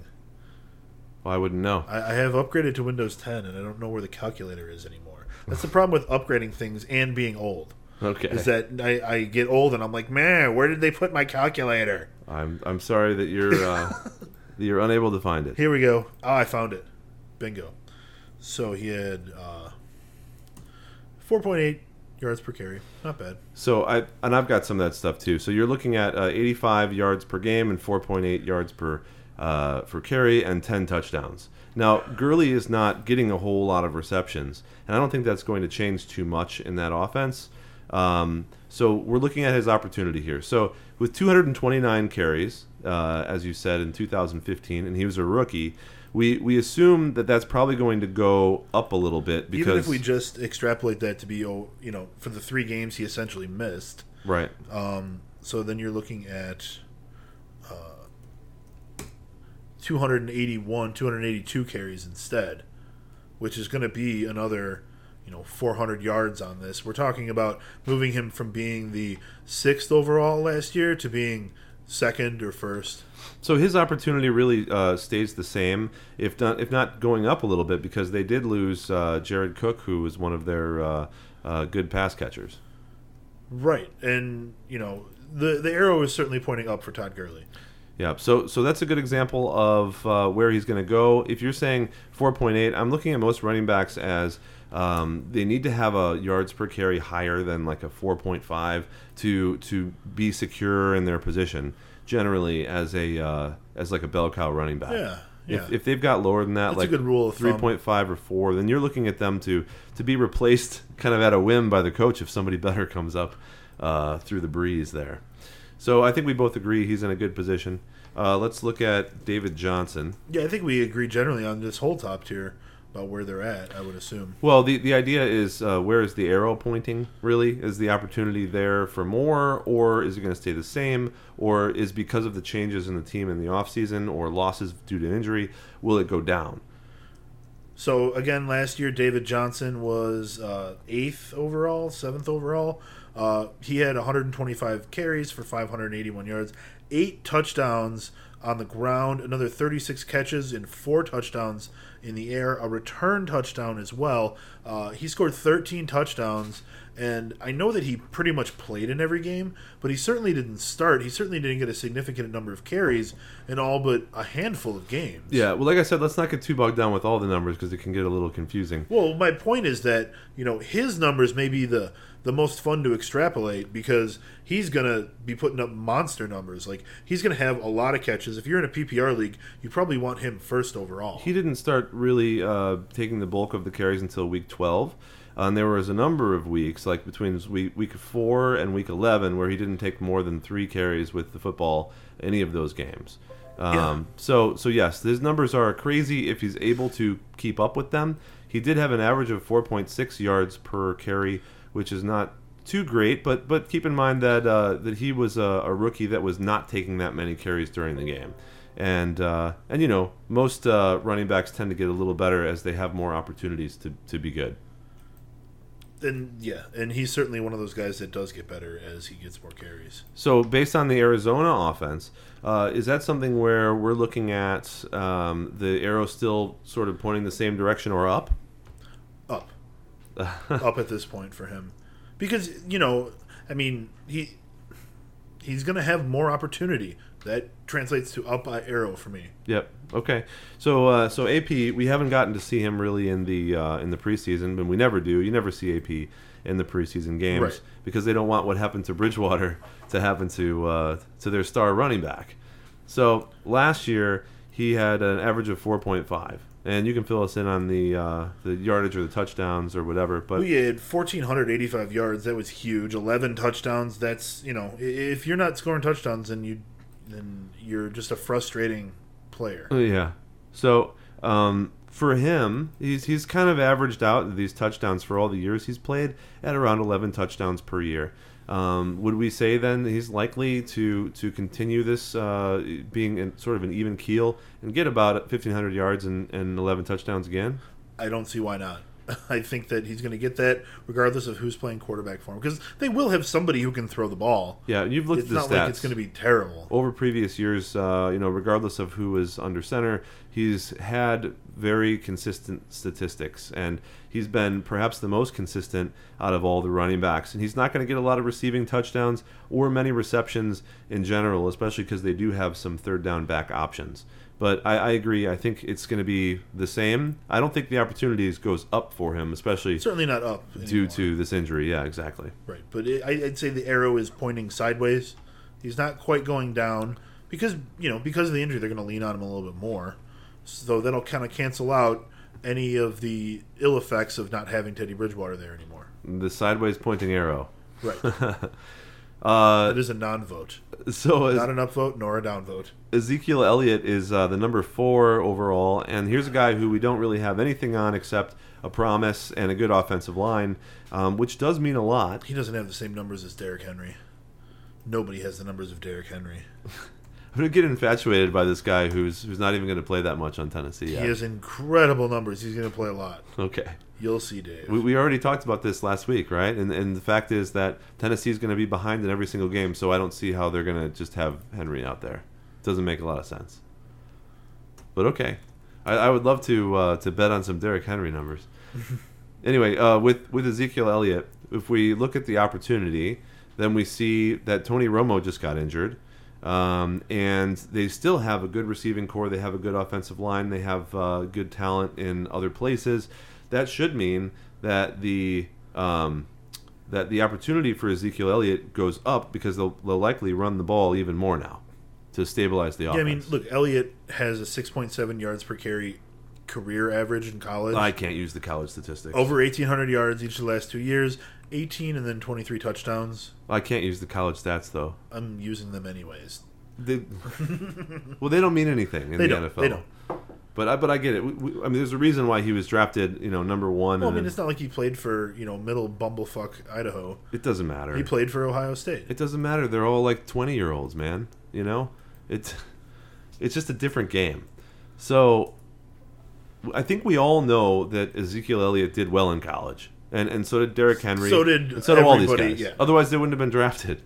well, I wouldn't know. I, I have upgraded to Windows 10, and I don't know where the calculator is anymore. That's the problem with upgrading things and being old. Okay, Is that I, I get old and I'm like, man, where did they put my calculator? I'm I'm sorry that you're uh, that you're unable to find it. Here we go. Oh, I found it. Bingo. So he had uh, 4.8 yards per carry. Not bad. So I and I've got some of that stuff too. So you're looking at uh, 85 yards per game and 4.8 yards per uh, for carry and 10 touchdowns. Now Gurley is not getting a whole lot of receptions, and I don't think that's going to change too much in that offense. Um, so we're looking at his opportunity here. So with 229 carries, uh, as you said in 2015, and he was a rookie. We, we assume that that's probably going to go up a little bit because Even if we just extrapolate that to be, oh, you know, for the three games he essentially missed. right Um, so then you're looking at uh, 281, 282 carries instead, which is going to be another, you know, 400 yards on this. We're talking about moving him from being the sixth overall last year to being second or first. So his opportunity really uh, stays the same, if not if not going up a little bit, because they did lose uh, Jared Cook, who was one of their uh, uh, good pass catchers. Right, and you know the the arrow is certainly pointing up for Todd Gurley. Yeah, so so that's a good example of uh, where he's going to go. If you're saying 4.8, I'm looking at most running backs as um, they need to have a yards per carry higher than like a 4.5 to to be secure in their position. Generally, as a uh, as like a bell cow running back. Yeah, yeah. If, if they've got lower than that, That's a like good rule of three point five or four, then you're looking at them to to be replaced kind of at a whim by the coach if somebody better comes up uh, through the breeze there. So I think we both agree he's in a good position. Uh, let's look at David Johnson. Yeah, I think we agree generally on this whole top tier about where they're at. I would assume. Well, the the idea is uh, where is the arrow pointing? Really, is the opportunity there for more, or is it going to stay the same, or is because of the changes in the team in the offseason or losses due to injury, will it go down? So again, last year David Johnson was uh, eighth overall, seventh overall. Uh, he had 125 carries for 581 yards, eight touchdowns on the ground, another 36 catches and four touchdowns in the air, a return touchdown as well. Uh, he scored 13 touchdowns, and I know that he pretty much played in every game, but he certainly didn't start. He certainly didn't get a significant number of carries in all but a handful of games. Yeah, well, like I said, let's not get too bogged down with all the numbers because it can get a little confusing. Well, my point is that you know his numbers may be the the most fun to extrapolate because he's gonna be putting up monster numbers. Like he's gonna have a lot of catches. If you're in a PPR league, you probably want him first overall. He didn't start really uh, taking the bulk of the carries until week 12. Uh, and there was a number of weeks, like between week, week 4 and week 11, where he didn't take more than three carries with the football any of those games. Um, Yeah. So, so yes, his numbers are crazy if he's able to keep up with them. He did have an average of 4.6 yards per carry, which is not too great, but but keep in mind that uh, that he was a, a rookie that was not taking that many carries during the game, and uh, and you know most uh, running backs tend to get a little better as they have more opportunities to, to be good. and yeah, and he's certainly one of those guys that does get better as he gets more carries. So, based on the Arizona offense, uh, is that something where we're looking at um, the arrow still sort of pointing the same direction or up? Up, up at this point for him, because you know, I mean, he he's going to have more opportunity. That translates to up by arrow for me. Yep. Okay. So, uh, so AP, we haven't gotten to see him really in the uh, in the preseason, and we never do. You never see AP in the preseason games Right. because they don't want what happened to Bridgewater to happen to uh, to their star running back. So last year he had an average of 4.5, and you can fill us in on the uh, the yardage or the touchdowns or whatever. But We had 1,485 yards. That was huge. 11 touchdowns. That's you know, if you're not scoring touchdowns, then you then you're just a frustrating player. Uh, Yeah. So um, for him, he's he's kind of averaged out these touchdowns for all the years he's played at around 11 touchdowns per year. Um, would we say then he's likely to to continue this uh, being in sort of an even keel and get about 1,500 yards and, and 11 touchdowns again? I don't see why not. I think that he's going to get that regardless of who's playing quarterback for him because they will have somebody who can throw the ball. Yeah, you've looked It's at the not stats. like it's going to be terrible. over previous years, uh, you know, regardless of who was under center, he's had very consistent statistics, and he's been perhaps the most consistent out of all the running backs. And he's not going to get a lot of receiving touchdowns or many receptions in general, especially because they do have some third down back options. But I, I agree. I think it's going to be the same. I don't think the opportunities goes up for him, especially Certainly not up due anymore. to this injury. Yeah, exactly. right. But it, I, I'd say the arrow is pointing sideways. He's not quite going down because you know because of the injury they're going to lean on him a little bit more. So that'll kind of cancel out any of the ill effects of not having Teddy Bridgewater there anymore. The sideways pointing arrow. Right. Uh, it is a non-vote, so not an upvote nor a downvote. Ezekiel Elliott is uh, the number four overall, and here's a guy who we don't really have anything on except a promise and a good offensive line, um, which does mean a lot. He doesn't have the same numbers as Derrick Henry. Nobody has the numbers of Derrick Henry. I'm gonna get infatuated by this guy who's who's not even going to play that much on Tennessee. He Yet. has incredible numbers. He's going to play a lot. Okay, You'll see, Dave. we, we already talked about this last week, right? And and the fact is that Tennessee is going to be behind in every single game, so I don't see how they're going to just have Henry out there. It Doesn't make a lot of sense. But okay, I, I would love to uh, to bet on some Derrick Henry numbers. anyway, uh, with with Ezekiel Elliott, if we look at the opportunity, then we see that Tony Romo just got injured, um, and they still have a good receiving corps. They have a good offensive line. They have uh, good talent in other places. That should mean that the um, that the opportunity for Ezekiel Elliott goes up because they'll, they'll likely run the ball even more now to stabilize the offense. yeah. I mean, look, Elliott has a 6.7 yards per carry career average in college. I can't use the college statistics. Over 1,800 yards each of the last two years, 18 and then 23 touchdowns. I can't use the college stats though. I'm using them anyways. They, well, they don't mean anything in They the. NFL. They don't. But I, but I get it. We, we, I mean, there's a reason why he was drafted. You know, number one. Well, I mean, then- it's not like he played for, you know, middle bumblefuck Idaho. it doesn't matter. He played for Ohio State. It doesn't matter. They're all like 20 year olds, man. You know, it's it's just a different game. So I think we all know that Ezekiel Elliott did well in college, and and so did Derrick Henry. So did and so did all these everybody, guys. yeah. Otherwise, they wouldn't have been drafted.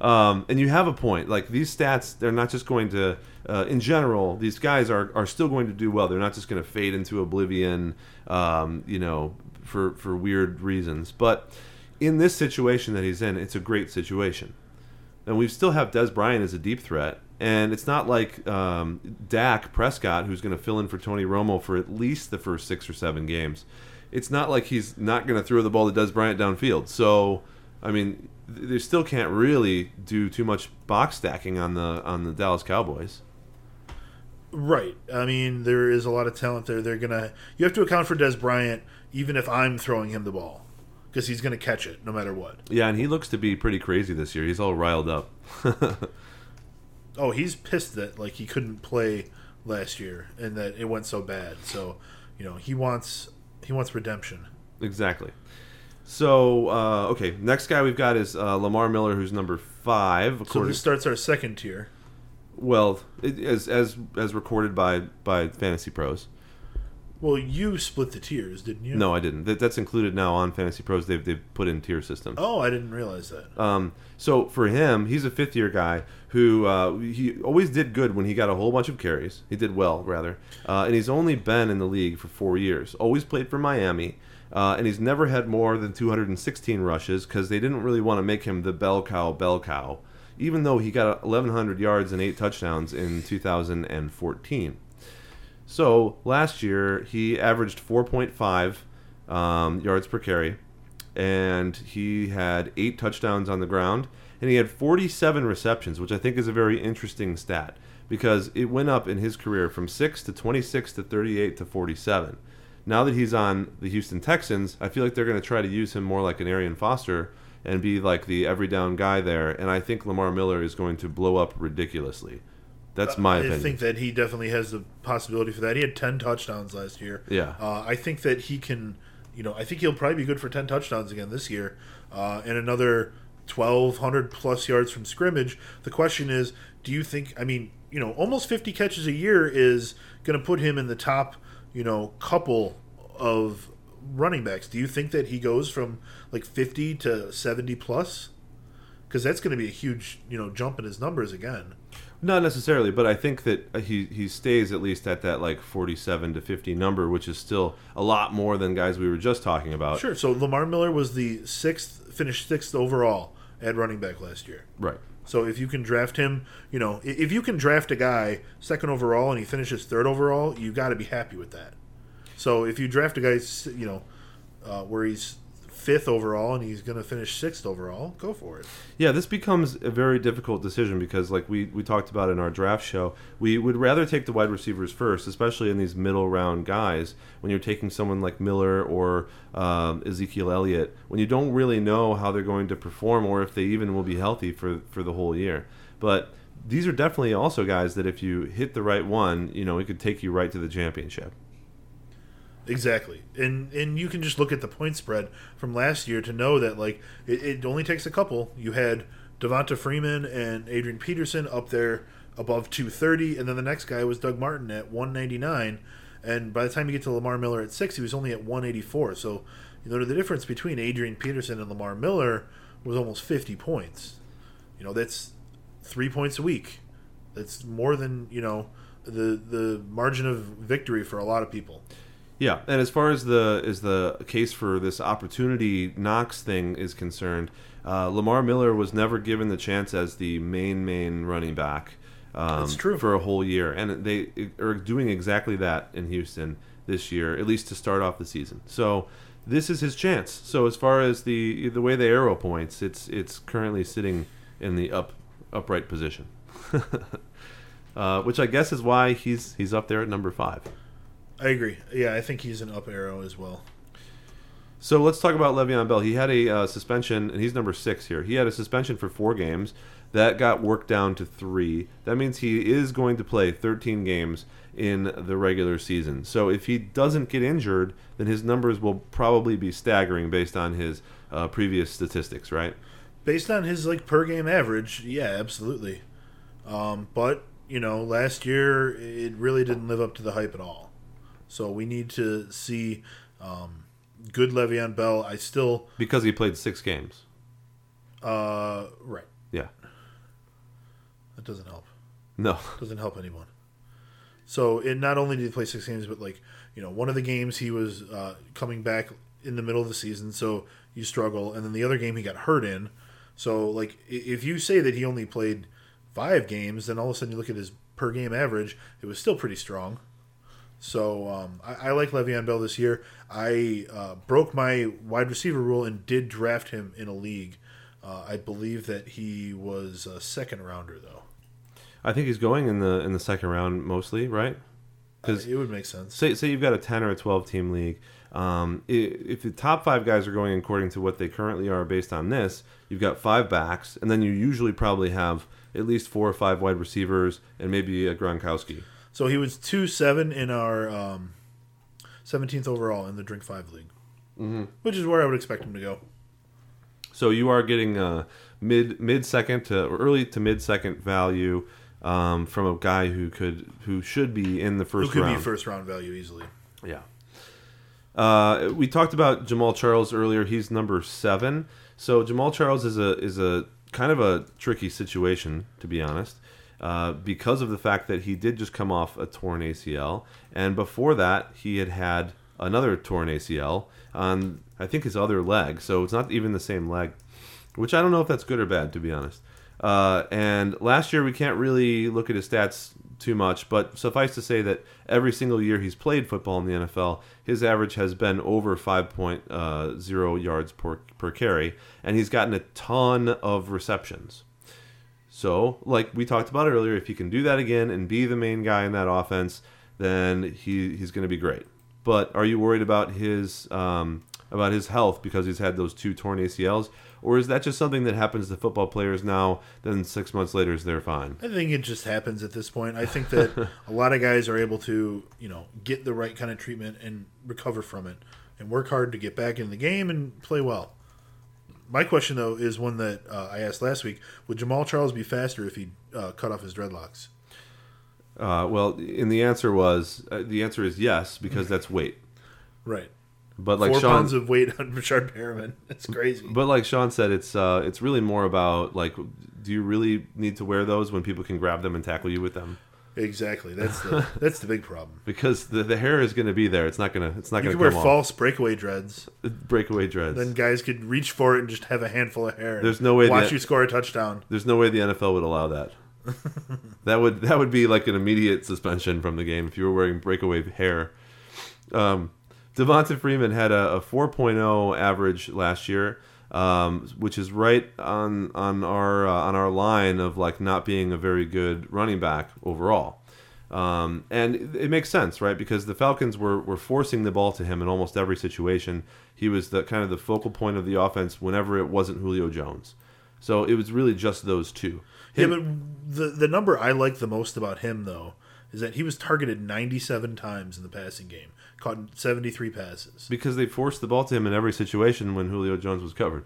Um, and you have a point. Like these stats, they're not just going to. Uh, in general, these guys are, are still going to do well. They're not just going to fade into oblivion, um, you know, for for weird reasons. But in this situation that he's in, it's a great situation. And we still have Dez Bryant as a deep threat. And it's not like um, Dak Prescott, who's going to fill in for Tony Romo for at least the first six or seven games. It's not like he's not going to throw the ball to Dez Bryant downfield. So, I mean, they still can't really do too much box stacking on the on the Dallas Cowboys. Right. I mean, there is a lot of talent there. They're gonna. You have to account for Dez Bryant, even if I'm throwing him the ball, because he's gonna catch it no matter what. Yeah, and he looks to be pretty crazy this year. He's all riled up. Oh, he's pissed that like he couldn't play last year and that it went so bad. So, you know, he wants he wants redemption. Exactly. So uh, okay, next guy we've got is uh, Lamar Miller, who's number five. So this starts our second tier. well, it, as as as recorded by by Fantasy Pros. Well, you split the tiers, didn't you? No, I didn't. That, that's included now on Fantasy Pros. They've, they've put in tier systems. Oh, I didn't realize that. Um, so for him, he's a fifth year guy who uh, he always did good when he got a whole bunch of carries. He did well, rather. Uh, and he's only been in the league for four years. Always played for Miami. Uh, and he's never had more than 216 rushes because they didn't really want to make him the bell cow, bell cow, even though he got 1,100 yards and eight touchdowns in 2014. So last year he averaged 4.5 um, yards per carry, and he had eight touchdowns on the ground, and he had 47 receptions, which I think is a very interesting stat because it went up in his career from six to 26 to 38 to 47. Now that he's on the Houston Texans, I feel like they're going to try to use him more like an Arian Foster and be like the every down guy there, and I think Lamar Miller is going to blow up ridiculously. That's my I opinion. I think that he definitely has the possibility for that. He had 10 touchdowns last year. Yeah. Uh, I think that he can, you know, I think he'll probably be good for 10 touchdowns again this year uh, and another 1,200 plus yards from scrimmage. The question is, do you think, I mean, you know, almost 50 catches a year is going to put him in the top, you know, couple of running backs. Do you think that he goes from like 50 to 70 plus? Because that's going to be a huge, you know, jump in his numbers again. Not necessarily, but I think that uh, he he stays at least at that like 47 to 50 number, which is still a lot more than guys we were just talking about. Sure. So Lamar Miller was the sixth, finished sixth overall at running back last year. Right. So if you can draft him, you know, if you can draft a guy second overall and he finishes third overall, you got to be happy with that. So if you draft a guy, you know, uh, where he's fifth overall and he's going to finish sixth overall, go for it. Yeah, this becomes a very difficult decision because, like we, we talked about in our draft show, we would rather take the wide receivers first, especially in these middle round guys. When you're taking someone like Miller or um, Ezekiel Elliott, when you don't really know how they're going to perform or if they even will be healthy for for the whole year. But these are definitely also guys that if you hit the right one, you know, it could take you right to the championship. Exactly, and and you can just look at the point spread from last year to know that like it, it only takes a couple. You had Devonta Freeman and Adrian Peterson up there above 230, and then the next guy was Doug Martin at 199, and by the time you get to Lamar Miller at six, he was only at 184. So you know the difference between Adrian Peterson and Lamar Miller was almost 50 points. You know that's three points a week. That's more than you know the the margin of victory for a lot of people. Yeah, and as far as the as the case for this opportunity knocks thing is concerned, uh, Lamar Miller was never given the chance as the main main running back. Um, That's true. for a whole year, and they are doing exactly that in Houston this year, at least to start off the season. So this is his chance. So as far as the the way the arrow points, it's it's currently sitting in the up upright position, uh, which I guess is why he's he's up there at number five. I agree. Yeah, I think he's an up arrow as well. So let's talk about Le'Veon Bell. He had a uh, suspension, and he's number six here. He had a suspension for four games. That got worked down to three. That means he is going to play 13 games in the regular season. So if he doesn't get injured, then his numbers will probably be staggering based on his uh, previous statistics, right? Based on his like per game average, yeah, absolutely. Um, but you know, last year it really didn't live up to the hype at all. So we need to see um, good Le'Veon Bell. I still, Because he played six games. uh, right. Yeah. That doesn't help. No. Doesn't help anyone. So it not only did he play six games, but like you know, one of the games he was uh, coming back in the middle of the season, so you struggle, and then the other game he got hurt in. So like, if you say that he only played five games, then all of a sudden you look at his per game average, it was still pretty strong. So um, I, I like Le'Veon Bell this year. I uh, broke my wide receiver rule and did draft him in a league. Uh, I believe that he was a second rounder though. I think he's going in the in the second round mostly, right? Because it would make sense. say say you've got a 10 or a 12 team league um, if the top five guys are going according to what they currently are based on this you've got five backs and then you usually probably have at least four or five wide receivers and maybe a gronkowski So he was two seven in our um, seventeenth overall in the Drink Five League, mm-hmm. which is where I would expect him to go. so you are getting uh, mid mid second to early to mid second value um, from a guy who could who should be in the Who first could round be first round value easily? Yeah. Uh, we talked about Jamaal Charles earlier. He's number seven. So Jamaal Charles is a is a kind of a tricky situation, to be honest, uh, because of the fact that he did just come off a torn ACL, and before that he had had another torn ACL on I think his other leg. So it's not even the same leg, which I don't know if that's good or bad, to be honest. Uh, and last year we can't really look at his stats too much, but suffice to say that every single year he's played football in the NFL, his average has been over 5.0 yards per, per carry, and he's gotten a ton of receptions. So, like we talked about earlier, if he can do that again and be the main guy in that offense, then he, he's going to be great. But are you worried about his um, about his health because he's had those two torn ACLs, or is that just something that happens to football players now? Then six months later, they're fine. I think it just happens at this point. I think that a lot of guys are able to, you know, get the right kind of treatment and recover from it and work hard to get back in the game and play well. My question, though, is one that uh, I asked last week. Would Jamaal Charles be faster if he uh, cut off his dreadlocks? Uh, well, and the answer was uh, the answer is yes because that's weight. Right. But like Four Sean, pounds of weight on Richard Perriman. It's crazy. but like Sean said, it's uh, it's really more about like, do you really need to wear those when people can grab them and tackle you with them? Exactly. That's the that's the big problem. Because the, the hair is going to be there. It's not gonna it's not You gonna could wear come false breakaway dreads. Breakaway dreads. Then guys could reach for it and just have a handful of hair. and There's no way Watch that- you score a touchdown. There's no way the NFL would allow that. that would that would be like an immediate suspension from the game if you were wearing breakaway hair. Um, Devonta Freeman had a, a 4.0 average last year, um, which is right on on our uh, on our line of like not being a very good running back overall. Um, and it, makes sense, right? Because the Falcons were, were forcing the ball to him in almost every situation. He was the kind of the focal point of the offense whenever it wasn't Julio Jones. So it was really just those two. Yeah, but the the number I like the most about him though is that he was targeted 97 times in the passing game, caught 73 passes, because they forced the ball to him in every situation when Julio Jones was covered.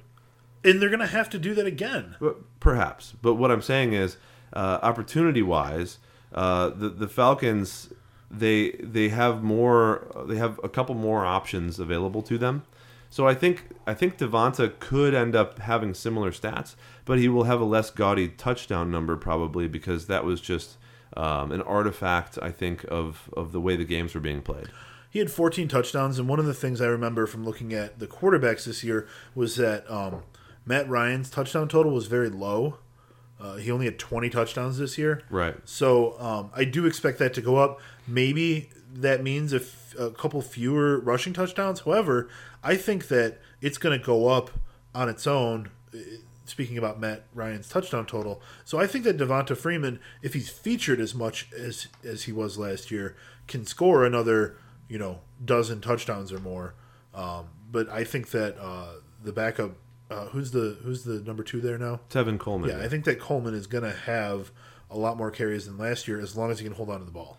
and they're gonna have to do that again. But perhaps. But what I'm saying is, uh, opportunity wise, uh, the the Falcons they they have more they have a couple more options available to them. So I think I think Devonta could end up having similar stats, but he will have a less gaudy touchdown number probably because that was just um, an artifact I think of of the way the games were being played. He had 14 touchdowns, and one of the things I remember from looking at the quarterbacks this year was that um, Matt Ryan's touchdown total was very low. Uh, he only had 20 touchdowns this year. Right. So um, I do expect that to go up. Maybe that means a, f- a couple fewer rushing touchdowns. However, I think that it's going to go up on its own. uh, Speaking about Matt Ryan's touchdown total, so I think that Devonta Freeman, if he's featured as much as as he was last year, can score another you know dozen touchdowns or more. Um, but I think that uh, the backup, uh, who's the who's the number two there now? Tevin Coleman. Yeah, I think that Coleman is going to have a lot more carries than last year as long as he can hold on to the ball.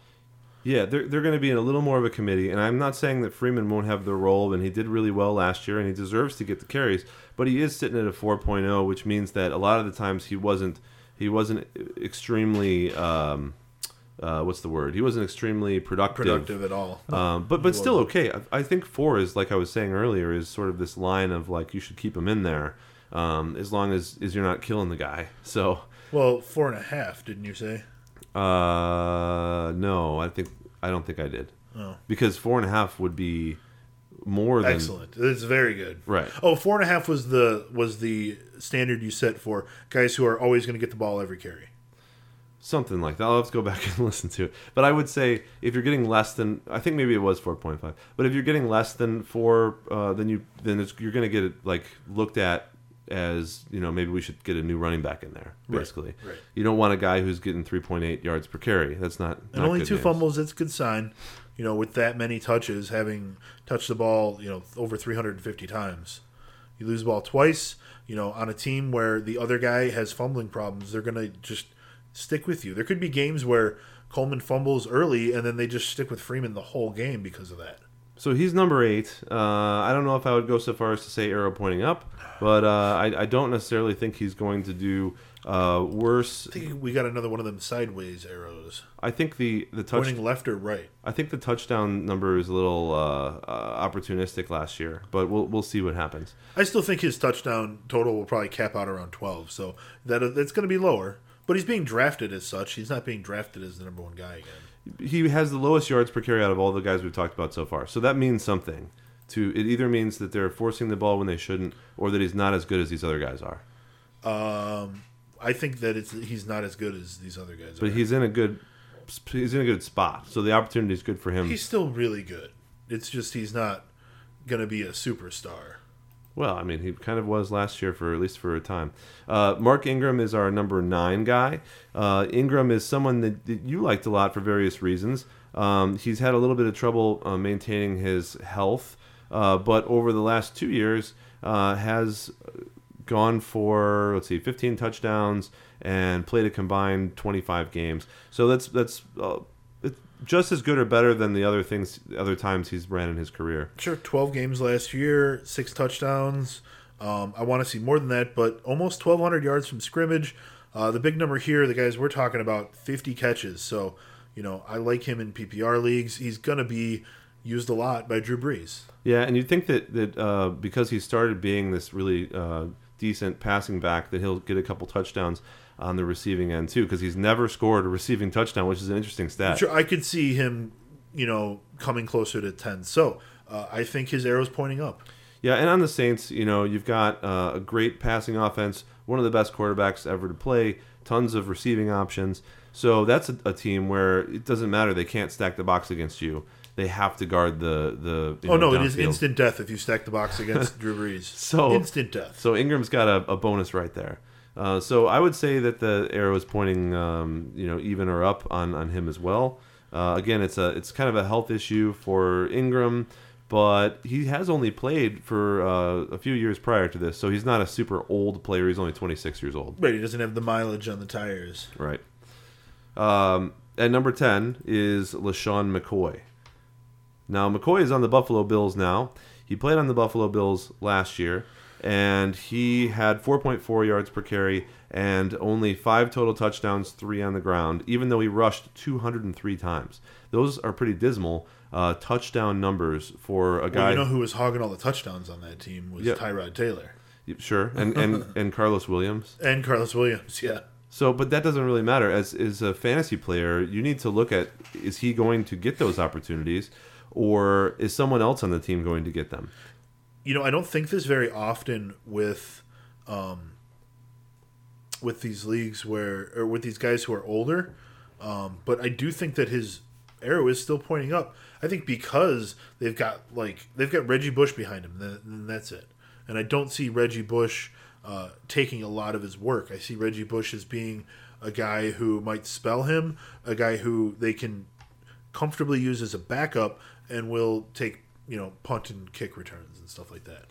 Yeah, they're, they're going to be in a little more of a committee, and I'm not saying that Freeman won't have the role, and he did really well last year, and he deserves to get the carries, but he is sitting at a 4.0, which means that a lot of the times he wasn't he wasn't extremely um, uh, what's the word? He wasn't extremely productive. Productive at all. Um, but but still okay. I, I think four is like I was saying earlier is sort of this line of like you should keep him in there um, as long as as you're not killing the guy. So well, four and a half, didn't you say? uh, no, I think I don't think I did. Oh. Because four and a half would be more than Excellent. It's very good. Right. Oh, four and a half was the was the standard you set for guys who are always going to get the ball every carry. Something like that. I'll have to go back and listen to it. But I would say if you're getting less than, I think maybe it was 4.5. But if you're getting less than four, uh, then you then it's, you're going to get it like looked at as you know maybe we should get a new running back in there. Basically, right. you don't want a guy who's getting 3.8 yards per carry. That's not And not only two names. fumbles, it's a good sign. You know, with that many touches, having touched the ball, you know, over 350 times. You lose the ball twice, you know, on a team where the other guy has fumbling problems, they're going to just stick with you. There could be games where Coleman fumbles early and then they just stick with Freeman the whole game because of that. So he's number eight. Uh, I don't know if I would go so far as to say arrow pointing up, but uh, I, I don't necessarily think he's going to do uh, worse. I think we got another one of them sideways arrows, I think the the touch. pointing left or right. I think the touchdown number is a little uh, uh, opportunistic last year, but we'll we'll see what happens. I still think his touchdown total will probably cap out around 12, so that that's going to be lower. But he's being drafted as such. He's not being drafted as the number one guy again. He has the lowest yards per carry out of all the guys we've talked about so far, so that means something. To it either means that they're forcing the ball when they shouldn't, or that he's not as good as these other guys are. Um, I think that it's he's not as good as these other guys. But are. he's in a good he's in a good spot, so the opportunity is good for him. he's still really good. It's just he's not going to be a superstar. Well, I mean, he kind of was last year for at least for a time. Uh, Mark Ingram is our number nine guy. Uh, Ingram is someone that, that you liked a lot for various reasons. Um, he's had a little bit of trouble uh, maintaining his health, uh, but over the last two years uh, has gone for let's see, 15 touchdowns and played a combined 25 games. So that's that's uh, just as good or better than the other things, other times he's ran in his career. Sure, 12 games last year, six touchdowns. Um, I want to see more than that, but almost 1,200 yards from scrimmage. Uh, the big number here, the guys we're talking about, 50 catches. So, you know, I like him in PPR leagues. He's going to be used a lot by Drew Brees. Yeah, and you'd think that that uh, because he started being this really uh, decent passing back, that he'll get a couple touchdowns on the receiving end too, because he's never scored a receiving touchdown, which is an interesting stat. Sure, I could see him, you know, coming closer to 10. So uh, I think his arrow's pointing up. Yeah, and on the Saints, you know, you've got uh, a great passing offense, one of the best quarterbacks ever to play, tons of receiving options. So that's a, a team where it doesn't matter; they can't stack the box against you. They have to guard the the. Oh, know, no, it is instant death if you stack the box against Drew Brees. So- instant death. So Ingram's got a, a bonus right there. Uh, so I would say that the arrow is pointing, um, you know, even or up on, on him as well. Uh, again, it's a it's kind of a health issue for Ingram, but he has only played for uh, a few years prior to this, so he's not a super old player. He's only 26 years old. Right, he doesn't have the mileage on the tires. Right. Um, at number 10 is LeSean McCoy. Now, McCoy is on the Buffalo Bills now. He played on the Buffalo Bills last year, and he had 4.4 yards per carry and only five total touchdowns, three on the ground, even though he rushed 203 times. Those are pretty dismal uh, touchdown numbers for a Well, guy. you know who was hogging all the touchdowns on that team was Yeah. Tyrod Taylor sure, and, and, and Karlos Williams. and Karlos Williams. Yeah, So, but that doesn't really matter. As as a fantasy player, you need to look at is he going to get those opportunities, or is someone else on the team going to get them? You know I don't think this very often with, um, with these leagues where or with these guys who are older, um, but I do think that his arrow is still pointing up. I think because they've got like they've got Reggie Bush behind him, then, then that's it. And I don't see Reggie Bush uh, taking a lot of his work. I see Reggie Bush as being a guy who might spell him, a guy who they can comfortably use as a backup and will take you know punt and kick returns and stuff like that.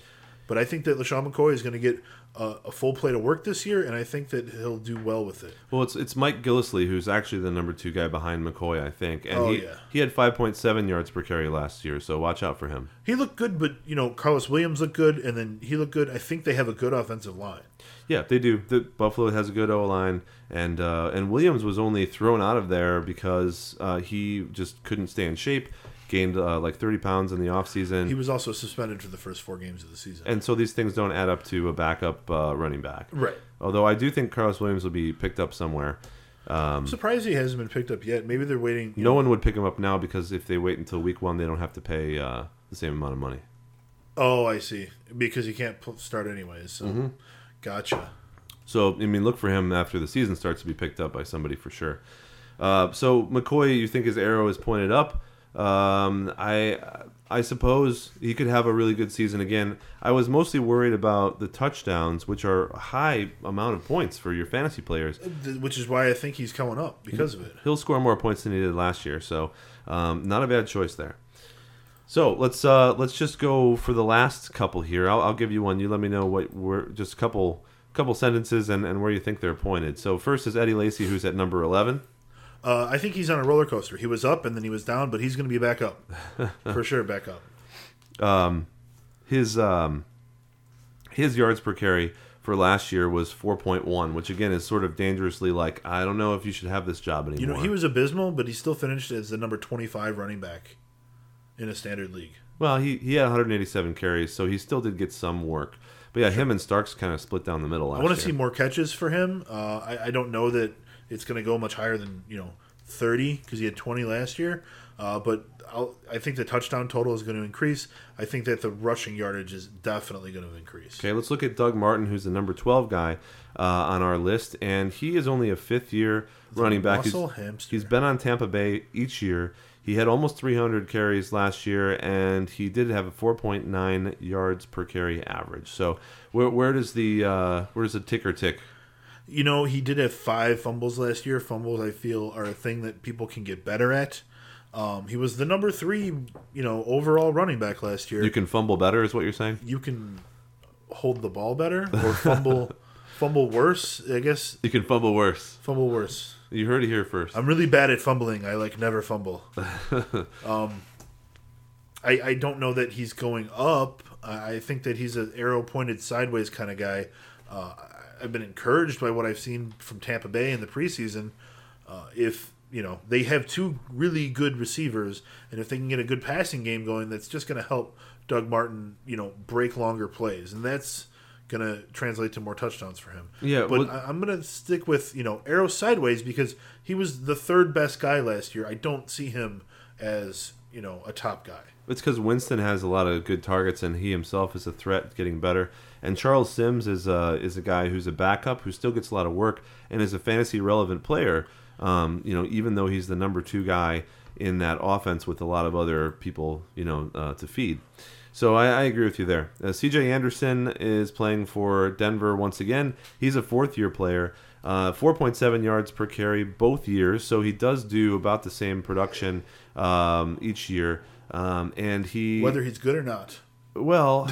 But I think that LeSean McCoy is going to get a, a full plate of work this year, and I think that he'll do well with it. Well, it's it's Mike Gillislee who's actually the number two guy behind McCoy, I think, and Oh, he yeah. he had 5.7 yards per carry last year, so watch out for him. He looked good, but you know Karlos Williams looked good, and then he looked good. I think they have a good offensive line. Yeah, they do. The Buffalo has a good O line, and uh, and Williams was only thrown out of there because uh, he just couldn't stay in shape. Gained uh, like 30 pounds in the offseason. He was also suspended for the first four games of the season. and so these things don't add up to a backup uh, running back. right. Although I do think Karlos Williams will be picked up somewhere. I'm surprised he hasn't been picked up yet. Maybe they're waiting. No know- one would pick him up now because if they wait until week one, they don't have to pay uh, the same amount of money. Oh, I see. Because he can't start anyways. So. Mm-hmm. Gotcha. So I mean, look for him after the season starts to be picked up by somebody for sure. Uh, so McCoy, you think his arrow is pointed up? Um, I I suppose he could have a really good season again. I was mostly worried about the touchdowns, which are a high amount of points for your fantasy players. Which is why I think he's coming up because of it. He'll score more points than he did last year, so um, not a bad choice there. So let's uh, let's just go for the last couple here. I'll, I'll give you one. You let me know what we're just a couple couple sentences and, and where you think they're pointed. So first is Eddie Lacy, who's at number eleven. Uh, I think he's on a roller coaster. He was up and then he was down, but he's going to be back up for sure. Back up. Um, his um, his yards per carry for last year was 4.1, which again is sort of dangerously like I don't know if you should have this job anymore. You know, he was abysmal, but he still finished as the number 25 running back in a standard league. well, he he had 187 carries, so he still did get some work. But yeah, him and Starks kind of split down the middle. I want to year. see more catches for him. Uh, I, I don't know that it's going to go much higher than you know 30 because he had 20 last year. Uh, but I'll, I think the touchdown total is going to increase. I think that the rushing yardage is definitely going to increase. Okay, let's look at Doug Martin, who's the number 12 guy uh, on our list, and he is only a fifth year running back. He's, he's been on Tampa Bay each year. He had almost 300 carries last year, and he did have a 4.9 yards per carry average. So, where, where does the uh, where does the ticker tick? You know, he did have five fumbles last year. Fumbles, I feel, are a thing that people can get better at. Um, he was the number three, you know, overall running back last year. You can fumble better, is what you're saying? you can hold the ball better or fumble fumble worse. I guess You can fumble worse. fumble worse. You heard it here first. I'm really bad at fumbling. I like never fumble. um, I I don't know that he's going up. I think that he's an arrow pointed sideways kind of guy. Uh, I- I've been encouraged by what I've seen from Tampa Bay in the preseason. Uh, if you know they have two really good receivers, and if they can get a good passing game going, that's just going to help Doug Martin, you know, break longer plays, and that's going to translate to more touchdowns for him. Yeah, but well- I- I'm going to stick with you know arrow sideways because he was the third best guy last year. I don't see him as you know a top guy. It's because Winston has a lot of good targets, and he himself is a threat, getting better. And Charles Sims is a is a guy who's a backup who still gets a lot of work and is a fantasy relevant player. Um, you know, even though he's the number two guy in that offense with a lot of other people, you know, uh, to feed. So I, I agree with you there. Uh, C.J. Anderson is playing for Denver once again. He's a fourth year player. Uh, 4.7 yards per carry both years, so he does do about the same production um, each year. Um, and he Whether he's good or not. Well,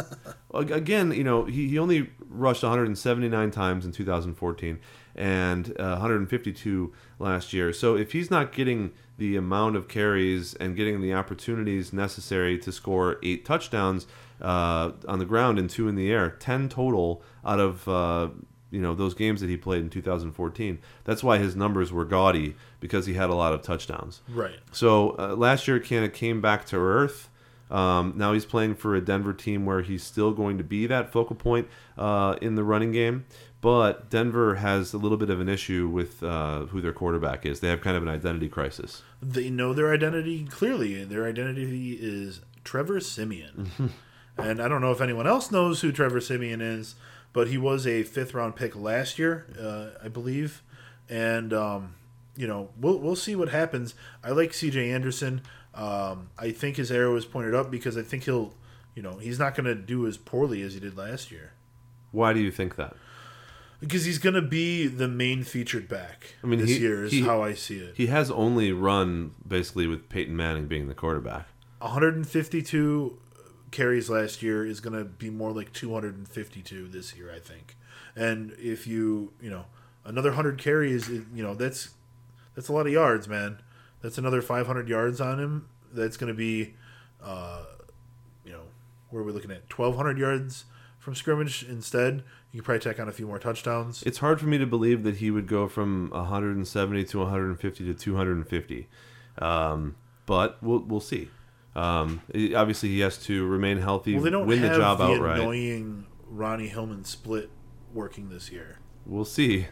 again, you know, he, he only rushed 179 times in 2014 and uh, 152 last year. So if he's not getting the amount of carries and getting the opportunities necessary to score eight touchdowns uh, on the ground and two in the air, 10 total out of uh, you know those games that he played in 2014. That's why his numbers were gaudy because he had a lot of touchdowns. Right. So uh, last year, of came back to earth. Um, now he's playing for a Denver team where he's still going to be that focal point uh, in the running game. But Denver has a little bit of an issue with uh, who their quarterback is. They have kind of an identity crisis. They know their identity clearly. Their identity is Trevor Siemian. and I don't know if anyone else knows who Trevor Siemian is, but he was a fifth round pick last year, uh, I believe. And, um, you know, we'll, we'll see what happens. I like CJ Anderson. Um, I think his arrow is pointed up because I think he'll, you know, he's not going to do as poorly as he did last year. Why do you think that? Because he's going to be the main featured back I mean, this he- year, is he- how I see it. He has only run basically with Peyton Manning being the quarterback. 152 carries last year is going to be more like 252 this year, I think. And if you, you know, another 100 carries, you know, that's that's a lot of yards, man. That's another 500 yards on him. That's going to be, uh, you know, where are we looking at? 1,200 yards from scrimmage instead. You could probably tack on a few more touchdowns. It's hard for me to believe that he would go from 170 to 150 to 250, um, but we'll we'll see. Um, obviously, he has to remain healthy, well, they don't win have the job the outright. annoying Ronnie Hillman split working this year. We'll see.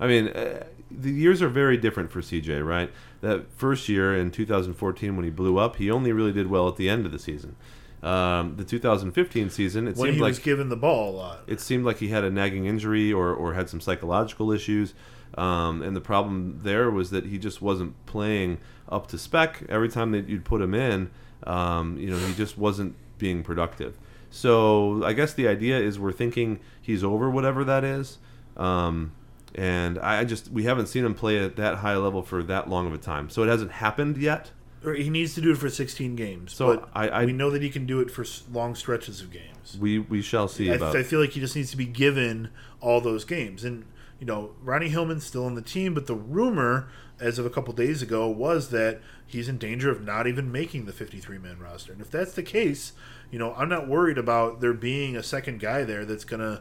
I mean, uh, the years are very different for CJ, right? That first year in 2014 when he blew up, he only really did well at the end of the season. Um, the 2015 season, it When seemed he like was given the ball a lot. it seemed like he had a nagging injury or, or had some psychological issues. Um, and the problem there was that he just wasn't playing up to spec. Every time that you'd put him in, um, you know, he just wasn't being productive. So I guess the idea is we're thinking he's over whatever that is. Um, and I just we haven't seen him play at that high level for that long of a time. So it hasn't happened yet. Or he needs to do it for 16 games. So but I- I- we know that he can do it for long stretches of games. We we shall see I, about. I feel like he just needs to be given all those games. And you know, Ronnie Hillman's still on the team, but the rumor as of a couple days ago was that he's in danger of not even making the 53 man roster. And if that's the case, you know, I'm not worried about there being a second guy there that's going to e-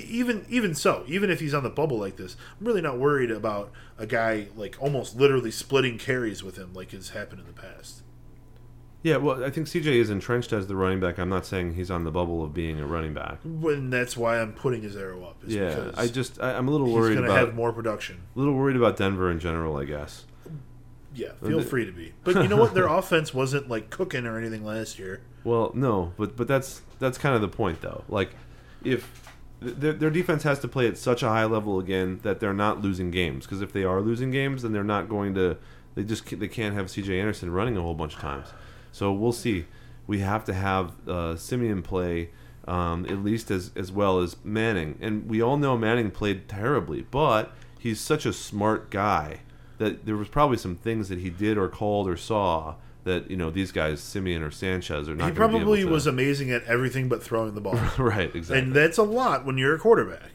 even even so, even if he's on the bubble like this, I'm really not worried about a guy like almost literally splitting carries with him like has happened in the past. Yeah, well, I think CJ is entrenched as the running back. I'm not saying he's on the bubble of being a running back. When that's why I'm putting his arrow up. Is Yeah, I just I, I'm a little he's worried going to about have more production. a little worried about Denver in general. I guess. Yeah, feel free to be. But you know what? Their offense wasn't like cooking or anything last year. Well, no, but but that's that's kind of the point though. Like, if their, their defense has to play at such a high level again that they're not losing games. Because if they are losing games, then they're not going to. They just they can't have C.J. Anderson running a whole bunch of times. So we'll see. We have to have uh, Siemian play um, at least as as well as Manning, and we all know Manning played terribly, but he's such a smart guy that there was probably some things that he did or called or saw that you know these guys Siemian or Sanchez are not. he probably to- was amazing at everything but throwing the ball. right, exactly. and that's a lot when you're a quarterback.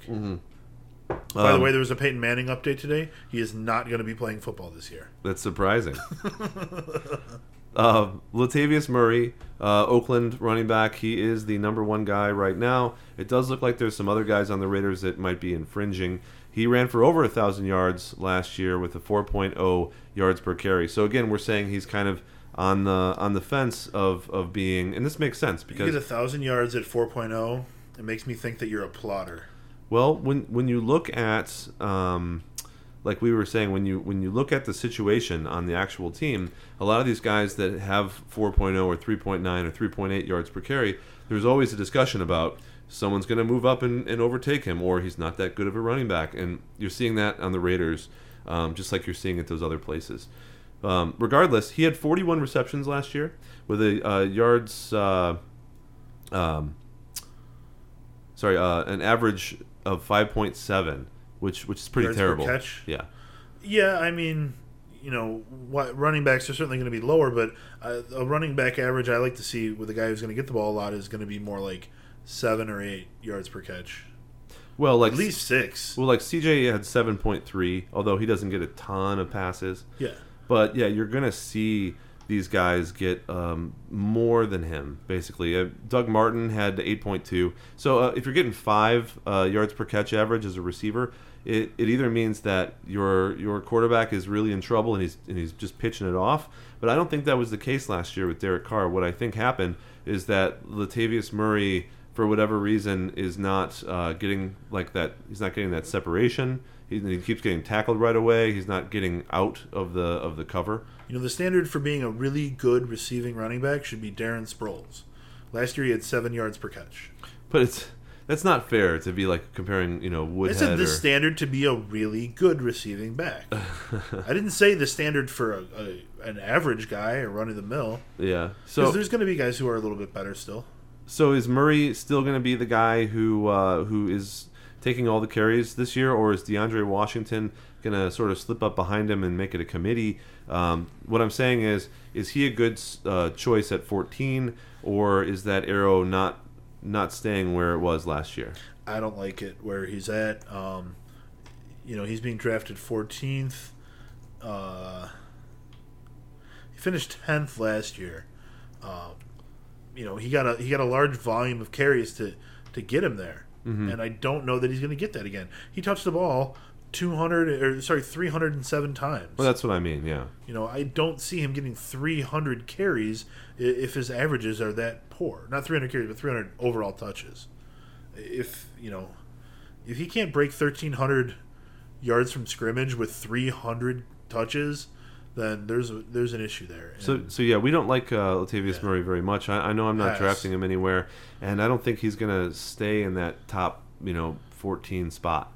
By the Um, way, there was a Peyton Manning update today. He is not going to be playing football this year. That's surprising. uh, Latavius Murray, uh, Oakland running back. He is the number one guy right now. It does look like there's some other guys on the Raiders that might be infringing. He ran for over a thousand yards last year with a 4.0 yards per carry. So again, we're saying he's kind of on the on the fence of, of being, and this makes sense You because get a thousand yards at 4.0. It makes me think that you're a plotter. Well, when when you look at um, like we were saying, when you when you look at the situation on the actual team, a lot of these guys that have 4.0 or 3.9 or 3.8 yards per carry, there's always a discussion about someone's going to move up and, and overtake him, or he's not that good of a running back, and you're seeing that on the Raiders, um, just like you're seeing at those other places. Um, regardless, he had 41 receptions last year with a uh, yards. Uh, um, sorry, uh, an average of 5.7, which which is pretty Yards per terrible. catch? Yeah. Yeah, I mean, you know, what running backs are certainly going to be lower, but uh, a running back average I like to see with a guy who's going to get the ball a lot is going to be more like seven or eight yards per catch, Well, like at least six. well, like CJ had 7.3, although he doesn't get a ton of passes. Yeah, But yeah, you're gonna see these guys get um, more than him. Basically, uh, Doug Martin had 8.2. So uh, if you're getting five uh, yards per catch average as a receiver, it, it either means that your your quarterback is really in trouble and he's and he's just pitching it off. But I don't think that was the case last year with Derek Carr. What I think happened is that Latavius Murray, for whatever reason, is not uh, getting like that. He's not getting that separation. He, he keeps getting tackled right away. He's not getting out of the of the cover. you know, the standard for being a really good receiving running back should be Darren Sproles. Last year he had seven yards per catch. But it's that's not fair to be like comparing, you know, Woodhead. I said the or standard to be a really good receiving back. I didn't say the standard for a, a, an average guy or running the mill. yeah. Because So there's going to be guys who are a little bit better still. so is Murray still going to be the guy who uh, who is taking all the carries this year, or is DeAndre Washington going to sort of slip up behind him and make it a committee? Um, what I'm saying is, is he a good uh, choice at 14, or is that arrow not not staying where it was last year? I don't like it where he's at. Um, you know, he's being drafted 14th. Uh, he finished 10th last year. Um, you know, he got a he got a large volume of carries to to get him there, Mm-hmm. and I don't know that he's going to get that again. He touched the ball 200 or sorry 307 times. Well, that's what I mean. Yeah. You know, I don't see him getting 300 carries if his averages are that poor. Not 300 carries, but 300 overall touches. If, you know, if he can't break 1,300 yards from scrimmage with 300 touches, then there's a, there's an issue there. So, And so yeah, we don't like uh, Latavius Yeah. Murray very much. I, I know I'm not Pass. drafting him anywhere, and I don't think he's going to stay in that top, you know, 14 spot.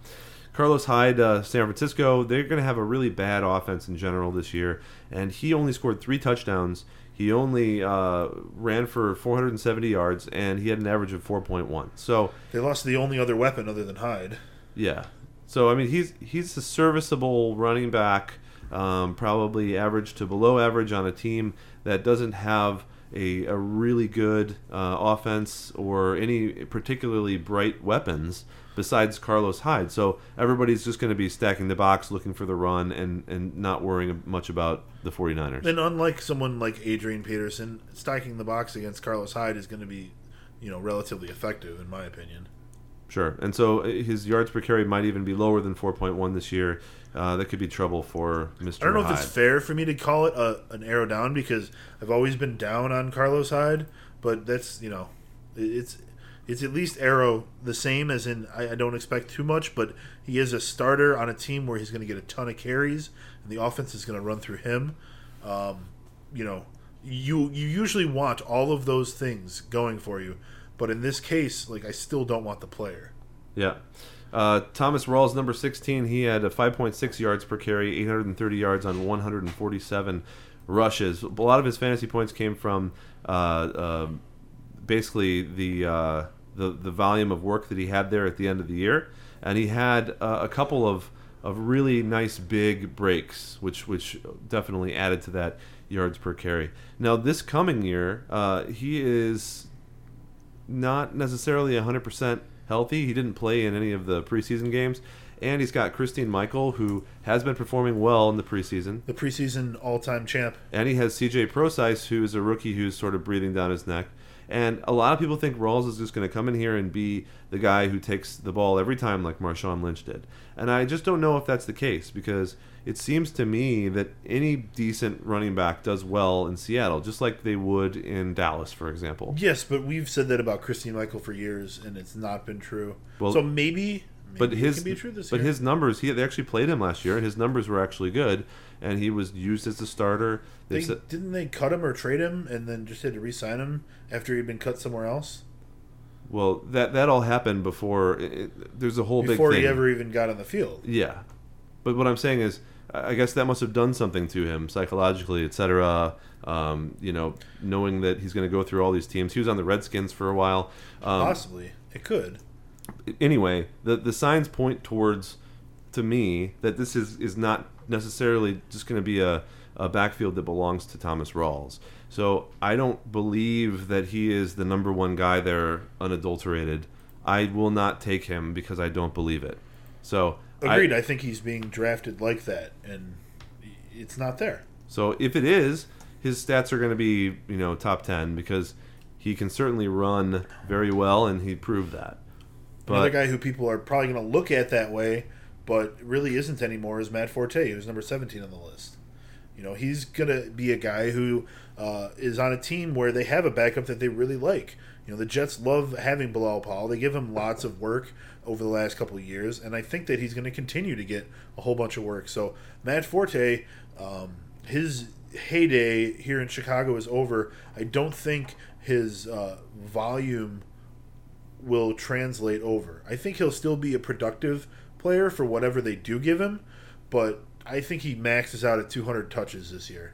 Carlos Hyde, uh, San Francisco, they're going to have a really bad offense in general this year, and he only scored three touchdowns. He only uh, ran for 470 yards, and he had an average of 4.1. So, they lost the only other weapon other than Hyde. yeah. So I mean, he's he's a serviceable running back, um, probably average to below average on a team that doesn't have a, a really good uh, offense or any particularly bright weapons besides Carlos Hyde. So everybody's just going to be stacking the box, looking for the run, and, and not worrying much about the 49ers. And unlike someone like Adrian Peterson, stacking the box against Carlos Hyde is going to be, you know, relatively effective in my opinion. Sure. And so uh, his yards per carry might even be lower than 4.1 this year. Uh, that could be trouble for Mr. I don't know Hyde. if it's fair for me to call it a, an arrow down because I've always been down on Carlos Hyde, but that's you know, it's it's at least arrow the same as in I, I don't expect too much, but he is a starter on a team where he's going to get a ton of carries and the offense is going to run through him. Um, you know, you you usually want all of those things going for you, but in this case, like I still don't want the player. Yeah. Uh, Thomas Rawls, number 16, he had a 5.6 yards per carry, 830 yards on 147 rushes. A lot of his fantasy points came from uh, uh, basically the, uh, the the volume of work that he had there at the end of the year, and he had uh, a couple of of really nice big breaks, which which definitely added to that yards per carry. Now this coming year, uh, he is not necessarily 100% healthy. He didn't play in any of the preseason games. And he's got Christine Michael, who has been performing well in the preseason. The preseason all-time champ. And he has CJ Prosise, who's a rookie who's sort of breathing down his neck. And a lot of people think Rawls is just going to come in here and be the guy who takes the ball every time, like Marshawn Lynch did. And I just don't know if that's the case because it seems to me that any decent running back does well in Seattle, just like they would in Dallas, for example. Yes, but we've said that about Christine Michael for years, and it's not been true. Well, so maybe, maybe but it his can be true this but year. his numbers he they actually played him last year and his numbers were actually good and he was used as a starter they, they, said, didn't they cut him or trade him, and then just had to re-sign him after he'd been cut somewhere else well that that all happened before it, there's a whole before big thing he ever even got on the field. yeah but what i'm saying is i guess that must have done something to him psychologically etc um, you know knowing that he's going to go through all these teams he was on the redskins for a while um, Possibly, it could. anyway, the the signs point towards to me that this is is not necessarily just going to be a, a backfield that belongs to Thomas Rawls. So I don't believe that he is the number one guy there unadulterated. I will not take him because I don't believe it. So Agreed. I, think he's being drafted like that, and it's not there. So if it is, his stats are going to be you know top ten because he can certainly run very well and he proved that. Another guy who people are probably going to look at that way, but really isn't anymore, is Matt Forte, who's number 17 on the list. You know, he's going to be a guy who uh, is on a team where they have a backup that they really like. You know, the Jets love having Bilal Powell. They give him lots of work over the last couple of years, and I think that he's going to continue to get a whole bunch of work. So, Matt Forte, um, his heyday here in Chicago is over. I don't think his uh, volume will translate over. I think he'll still be a productive player for whatever they do give him, but I think he maxes out at 200 touches this year.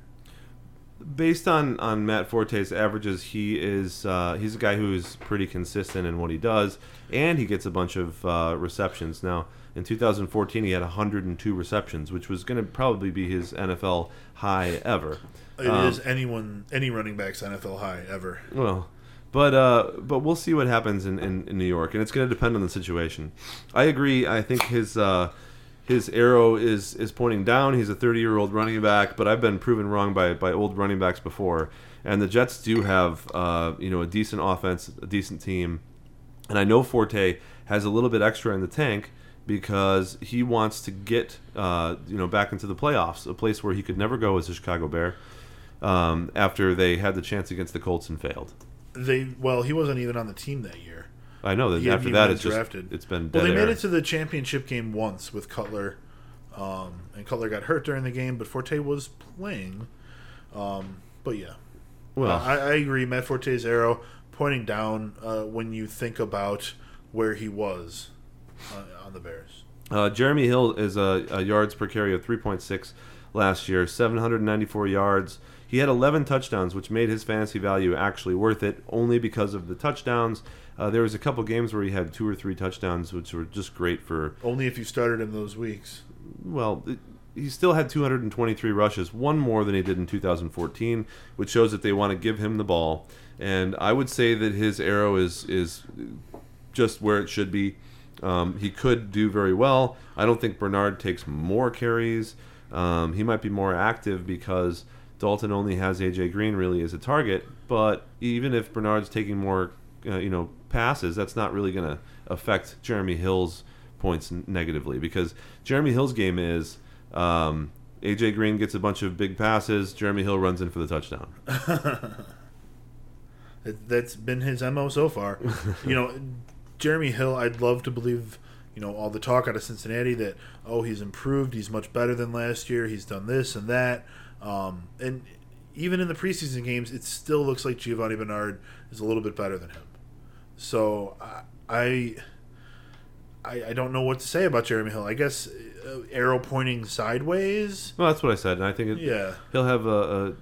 Based on on Matt Forte's averages, he is uh, he's a guy who is pretty consistent in what he does, and he gets a bunch of uh, receptions. Now, in 2014, he had 102 receptions, which was going to probably be his NFL high ever. It is Um, anyone, any running back's NFL high ever. Well, but uh, but we'll see what happens in, in, in New York, and it's going to depend on the situation. I agree. I think his uh, his arrow is is pointing down. He's a 30 year old running back, but I've been proven wrong by by old running backs before. And the Jets do have uh, you know a decent offense, a decent team, and I know Forte has a little bit extra in the tank because he wants to get uh, you know back into the playoffs, a place where he could never go as a Chicago Bear. Um, after they had the chance against the Colts and failed. They well, he wasn't even on the team that year. I know that He after even that it's just drafted. it's been Well, they made it to the championship game once with Cutler, um, and Cutler got hurt during the game, but Forte was playing. Um, but yeah, well, Uh, I, I agree. Matt Forte's arrow pointing down uh, when you think about where he was uh, on the Bears. uh, Jeremy Hill is a, a yards per carry of 3.6 last year, 794 yards. He had 11 touchdowns, which made his fantasy value actually worth it, only because of the touchdowns. Uh, there was a couple games where he had two or three touchdowns, which were just great for Only if you started him those weeks. well, it- he still had 223 rushes, one more than he did in 2014, which shows that they want to give him the ball. And I would say that his arrow is is just where it should be. Um, he could do very well. I don't think Bernard takes more carries. Um, he might be more active because Dalton only has AJ Green really as a target. But even if Bernard's taking more, uh, you know, passes, that's not really going to affect Jeremy Hill's points negatively because Jeremy Hill's game is um, AJ Green gets a bunch of big passes. Jeremy Hill runs in for the touchdown. That- That's been his mo so far. you know, Jeremy Hill. I'd love to believe. You know, all the talk out of Cincinnati that oh he's improved, he's much better than last year, he's done this and that, um, and even in the preseason games, it still looks like Giovani Bernard is a little bit better than him. So I, I, I don't know what to say about Jeremy Hill. I guess uh, arrow pointing sideways. Well, that's what I said, and I think it, Yeah, he'll have a, a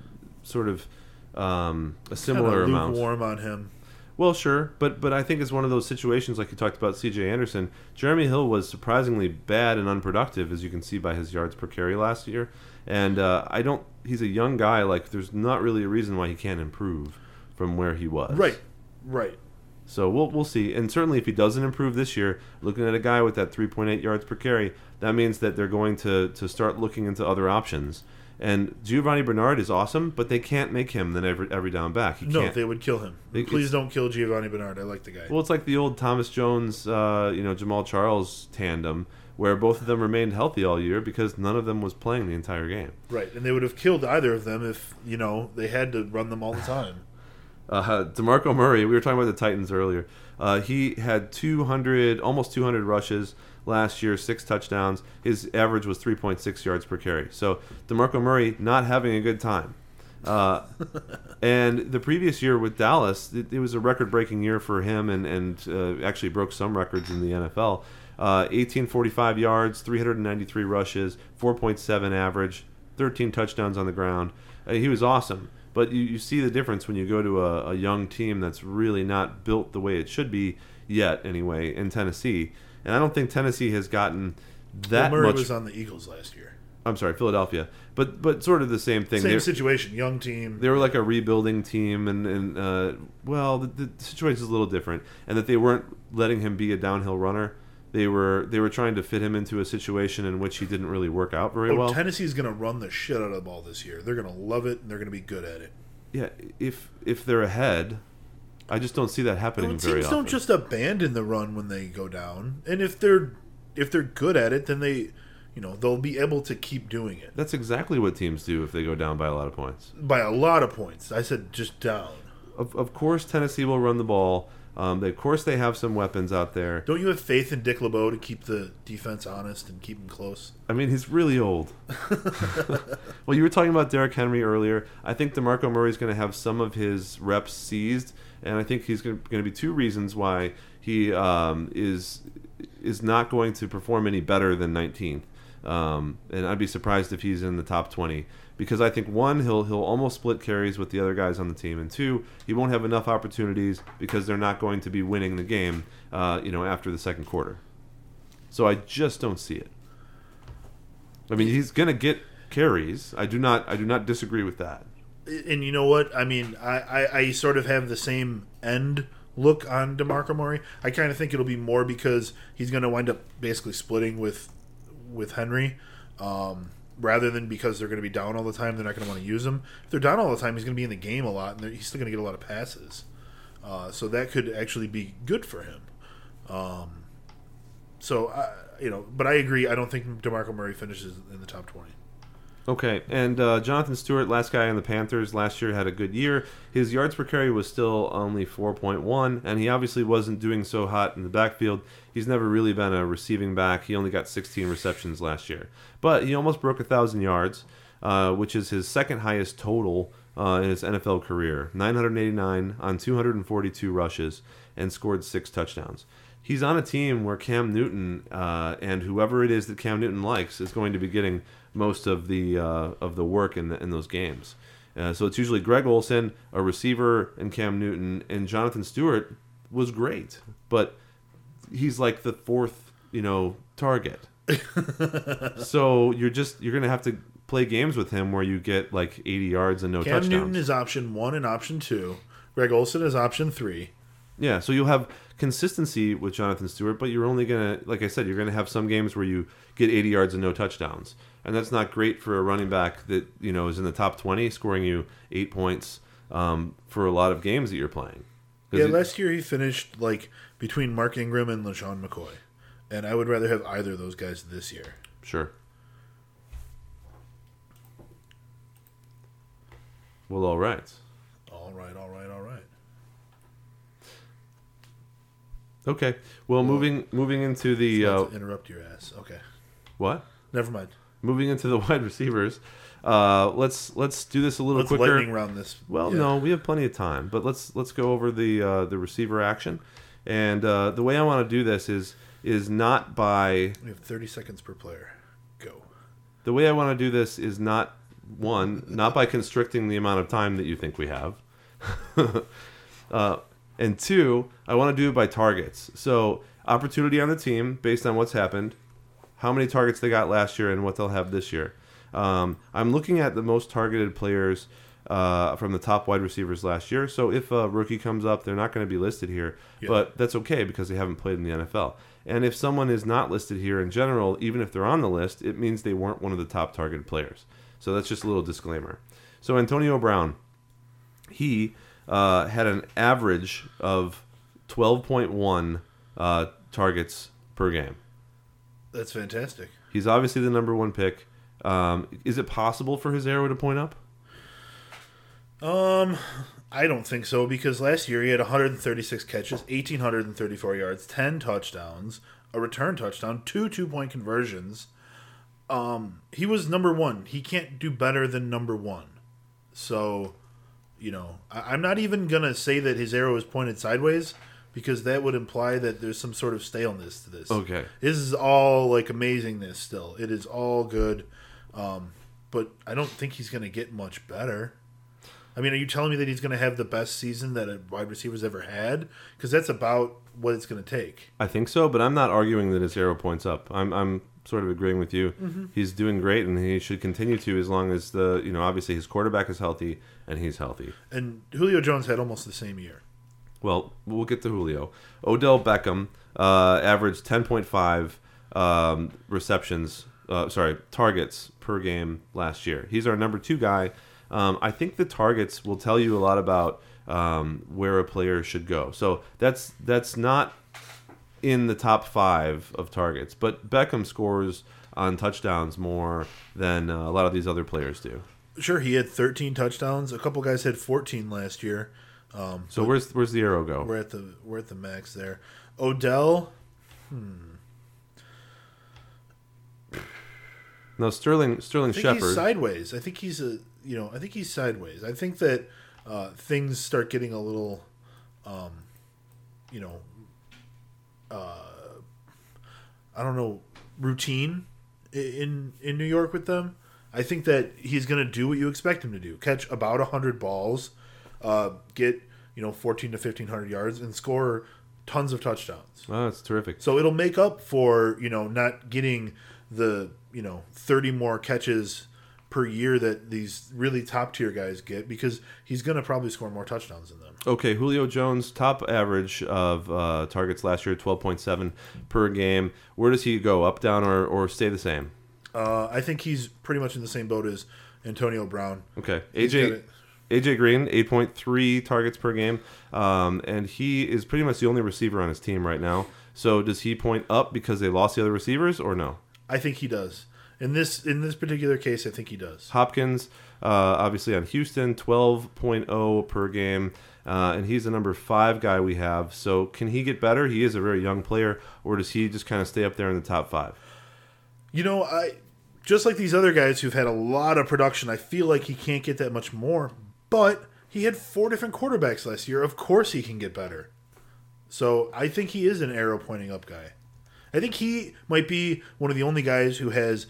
sort of um, a similar Kinda amount. lukewarm on him. Well, sure, but but I think it's one of those situations like you talked about C.J. Anderson. Jeremy Hill was surprisingly bad and unproductive, as you can see by his yards per carry last year. And uh, I don't. He's a young guy. Like, there's not really a reason why he can't improve from where he was. Right, right. So we'll we'll see. And certainly, if he doesn't improve this year, looking at a guy with that 3.8 yards per carry, that means that they're going to to start looking into other options. And Giovani Bernard is awesome, but they can't make him the every every down back. He No, can't. they would kill him. It- Please don't kill Giovani Bernard. I like the guy. Well, it's like the old Thomas Jones, uh, you know, Jamaal Charles tandem, where both of them remained healthy all year because none of them was playing the entire game. right, and they would have killed either of them if you know they had to run them all the time. Uh, Demarco Murray, we were talking about the Titans earlier. Uh, he had 200, almost 200 rushes last year, six touchdowns. His average was 3.6 yards per carry. So Demarco Murray not having a good time. Uh, and the previous year with Dallas, it, it was a record-breaking year for him, and and uh, actually broke some records in the NFL. Uh, 1845 yards, 393 rushes, 4.7 average, 13 touchdowns on the ground. Uh, he was awesome. But you, you see the difference when you go to a, a young team that's really not built the way it should be yet, anyway, in Tennessee. And I don't think Tennessee has gotten that Well, Murray much. was on the Eagles last year. I'm sorry, Philadelphia, but but sort of the same thing. Same They're- situation, young team. they were like a rebuilding team, and, and uh, well, the, the situation is a little different, and that they weren't letting him be a downhill runner. They were they were trying to fit him into a situation in which he didn't really work out very Oh, well. Tennessee's going to run the shit out of the ball this year. They're going to love it and they're going to be good at it. yeah, if if they're ahead, I just don't see that happening Well, very teams don't just abandon the run when they go down, and if they're if they're good at it, then they, you know, they'll be able to keep doing it That's exactly what teams do if they go down by a lot of points. by a lot of points. I said just down. Of, of course, Tennessee will run the ball. Um, they, of course, they have some weapons out there. Don't you have faith in Dick LeBeau to keep the defense honest and keep them close? I mean, he's really old. well, you were talking about Derrick Henry earlier. I think DeMarco Murray's going to have some of his reps seized, and I think he's going to be two reasons why he um, is is not going to perform any better than 19th. Um, and I'd be surprised if he's in the top 20 because I think one he'll he'll almost split carries with the other guys on the team, and two he won't have enough opportunities because they're not going to be winning the game, uh, you know, after the second quarter. So I just don't see it. I mean, he's going to get carries. I do not. I do not disagree with that. And you know what? I mean, I, I, I sort of have the same end look on DeMarco Murray. I kind of think it'll be more because he's going to wind up basically splitting with with Henry, um, rather than because they're going to be down all the time. They're not going to want to use him. If they're down all the time, he's going to be in the game a lot, and he's still going to get a lot of passes. Uh, so that could actually be good for him. Um, so I, you know, but I agree. I don't think DeMarco Murray finishes in the top twenty. Okay, and uh, Jonathan Stewart, last guy on the Panthers last year, had a good year. His yards per carry was still only 4.1, and he obviously wasn't doing so hot in the backfield. He's never really been a receiving back. He only got 16 receptions last year, but he almost broke a thousand yards, uh, which is his second highest total uh, in his NFL career. 989 on 242 rushes, and scored six touchdowns. He's on a team where Cam Newton uh, and whoever it is that Cam Newton likes is going to be getting most of the uh, of the work in the, in those games. Uh, so it's usually Greg Olsen, a receiver, and Cam Newton, and Jonathan Stewart was great, but he's like the fourth, you know, target. so you're just you're gonna have to play games with him where you get like 80 yards and no Cam touchdowns. Newton is option one and option two. Greg Olsen is option three. Yeah, so you'll have consistency with Jonathan Stewart, but you're only gonna, like I said, you're gonna have some games where you get 80 yards and no touchdowns, and that's not great for a running back that you know is in the top 20, scoring you eight points um, for a lot of games that you're playing. Yeah, it- last year he finished like between Mark Ingram and LeSean McCoy. And I would rather have either of those guys this year. sure. Well, all right. All right, all right, all right. Okay. Well, moving moving into the uh, interrupt your ass. Okay. what? Never mind. Moving into the wide receivers. Uh, let's let's do this a little Let's quicker. lightning round this. Well, Yeah. no, we have plenty of time, but let's let's go over the uh, the receiver action. And uh, the way I want to do this is is not by We have 30 seconds per player. Go. the way I want to do this is not one not by constricting the amount of time that you think we have, uh, and two I want to do it by targets. So opportunity on the team based on what's happened, how many targets they got last year, and what they'll have this year. Um, I'm looking at the most targeted players uh, from the top wide receivers last year. So if a rookie comes up, they're not going to be listed here, Yeah. but that's okay because they haven't played in the NFL. And if someone is not listed here in general, even if they're on the list, it means they weren't one of the top targeted players. So that's just a little disclaimer. So Antonio Brown, he uh, had an average of 12.1 uh, targets per game. That's fantastic. He's obviously the number one pick. Um, is it possible for his arrow to point up? Um, I don't think so because last year he had 136 catches, 1,834 yards, 10 touchdowns, a return touchdown, two two point conversions. Um, he was number one. He can't do better than number one. So, you know, I, I'm not even gonna say that his arrow is pointed sideways because that would imply that there's some sort of staleness to this. Okay. This is all like amazingness still. It is all good. Um, but I don't think he's going to get much better. I mean, are you telling me that he's going to have the best season that a wide receiver's ever had? Because that's about what it's going to take. I think so, but I'm not arguing that his arrow points up. I'm, I'm sort of agreeing with you. He's doing great, and he should continue to as long as the you know obviously his quarterback is healthy and he's healthy. And Julio Jones had almost the same year. Well, we'll get to Julio. Odell Beckham uh, averaged 10.5 um, receptions, uh, sorry, targets per game last year. He's our number two guy. Um, I think the targets will tell you a lot about um, where a player should go. So that's that's not in the top five of targets, but Beckham scores on touchdowns more than uh, a lot of these other players do. Sure, he had 13 touchdowns. A couple guys had 14 last year. Um, So where's where's the arrow go? we're at the we're at the max there. Odell, No, Sterling Sterling I think Shepard. he's sideways. I think he's a you know I think he's sideways. I think that uh, things start getting a little, um, you know, uh, I don't know, routine in in New York with them. I think that he's going to do what you expect him to do: catch about hundred balls, uh, get you know fourteen to fifteen hundred yards, and score tons of touchdowns. Oh, that's terrific. So it'll make up for you know not getting the you know thirty more catches per year that these really top tier guys get because he's going to probably score more touchdowns than them. Okay, Julio Jones top average of uh, targets last year, twelve point seven per game. Where does he go? Up, down, or or stay the same? Uh, I think he's pretty much in the same boat as Antonio Brown. Okay, AJ. AJ Green eight point three targets per game, um, and he is pretty much the only receiver on his team right now. So does he point up because they lost the other receivers, or no? I think he does. In this in this particular case, I think he does. Hopkins, uh, obviously on Houston, 12.0 per game, uh, and he's the number five guy we have. So can he get better? He is a very young player, or does he just kind of stay up there in the top five? You know, I just like these other guys who've had a lot of production. I feel like he can't get that much more, but he had four different quarterbacks last year. Of course, he can get better. So I think he is an arrow pointing up guy. I think he might be one of the only guys who has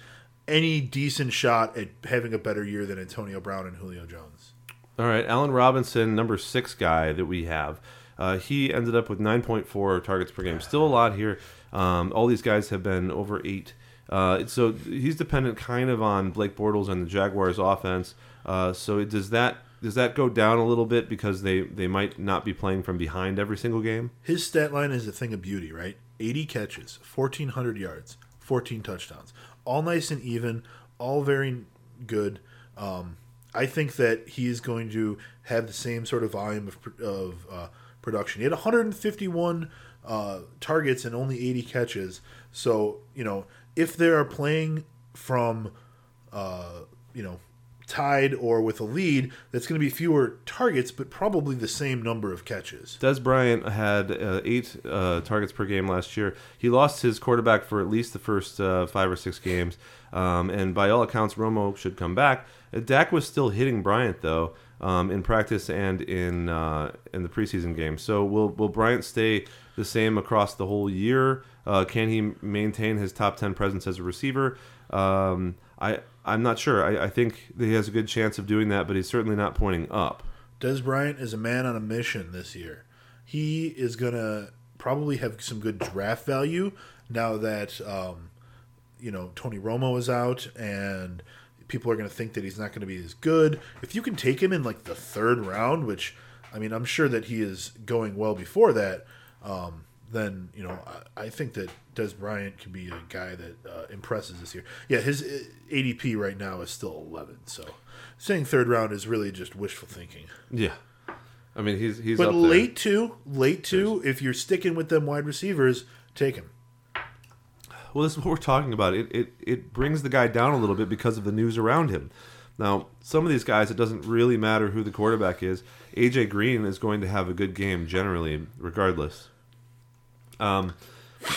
any decent shot at having a better year than Antonio Brown and Julio Jones. All right, Allen Robinson, number six guy that we have. Uh, he ended up with 9.4 targets per game. Still a lot here. Um, all these guys have been over eight Uh, so he's dependent kind of on Blake Bortles and the Jaguars' offense. Uh, so does that does that go down a little bit because they, they might not be playing from behind every single game? His stat line is a thing of beauty, right? 80 catches, 1,400 yards, 14 touchdowns. All nice and even, all very good. Um, I think that he is going to have the same sort of volume of, of uh, production. He had 151 uh, targets and only 80 catches. So, you know, if they are playing from, uh, you know, tied or with a lead, that's going to be fewer targets, but probably the same number of catches. Dez Bryant had uh, eight uh, targets per game last year. He lost his quarterback for at least the first uh, five or six games, um, and by all accounts, Romo should come back. Uh, Dak was still hitting Bryant though um, in practice and in uh, in the preseason game. So will will Bryant stay the same across the whole year? Uh, can he maintain his top ten presence as a receiver? Um, I I'm not sure. I, I think he has a good chance of doing that, but he's certainly not pointing up. Dez Bryant is a man on a mission this year. He is going to probably have some good draft value now that um, you know Tony Romo is out and people are going to think that he's not going to be as good. If you can take him in like the third round, which I mean, I'm sure that he is going well before that. Um, then you know I, I think that Dez Bryant can be a guy that uh, impresses this year. Yeah, his uh, ADP right now is still 11. So saying third round is really just wishful thinking. Yeah, I mean he's he's But up there. late two, late two. If you're sticking with them wide receivers, take him. Well, this is what we're talking about. It, it it brings the guy down a little bit because of the news around him. Now, some of these guys, it doesn't really matter who the quarterback is. AJ Green is going to have a good game generally, regardless. Um,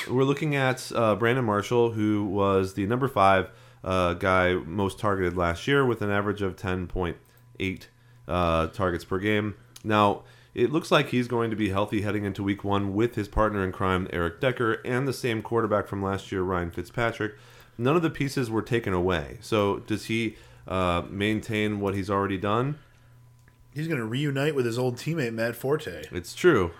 we're looking at uh, Brandon Marshall, who was the number five uh, guy most targeted last year with an average of 10.8 uh, targets per game. Now, it looks like he's going to be healthy heading into week one with his partner in crime, Eric Decker, and the same quarterback from last year, Ryan Fitzpatrick. None of the pieces were taken away. So, does he uh, maintain what he's already done? He's going to reunite with his old teammate Matt Forte. It's true.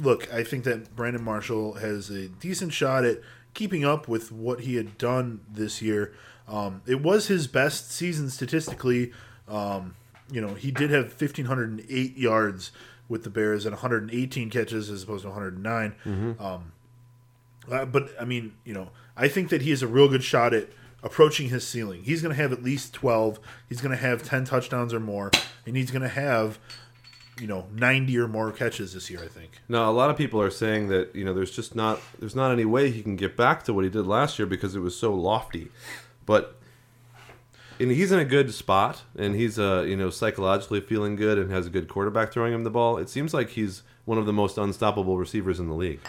Look, I think that Brandon Marshall has a decent shot at keeping up with what he had done this year. Um, it was his best season statistically. Um, you know, he did have 1,508 yards with the Bears and 118 catches as opposed to 109. Um, uh, but I mean, you know, I think that he has a real good shot at approaching his ceiling. He's going to have at least 12. He's going to have 10 touchdowns or more, and he's going to have, you know, 90 or more catches this year. I think. Now, a lot of people are saying that you know there's just not there's not any way he can get back to what he did last year because it was so lofty, but and he's in a good spot and he's uh you know psychologically feeling good and has a good quarterback throwing him the ball. It seems like he's one of the most unstoppable receivers in the league.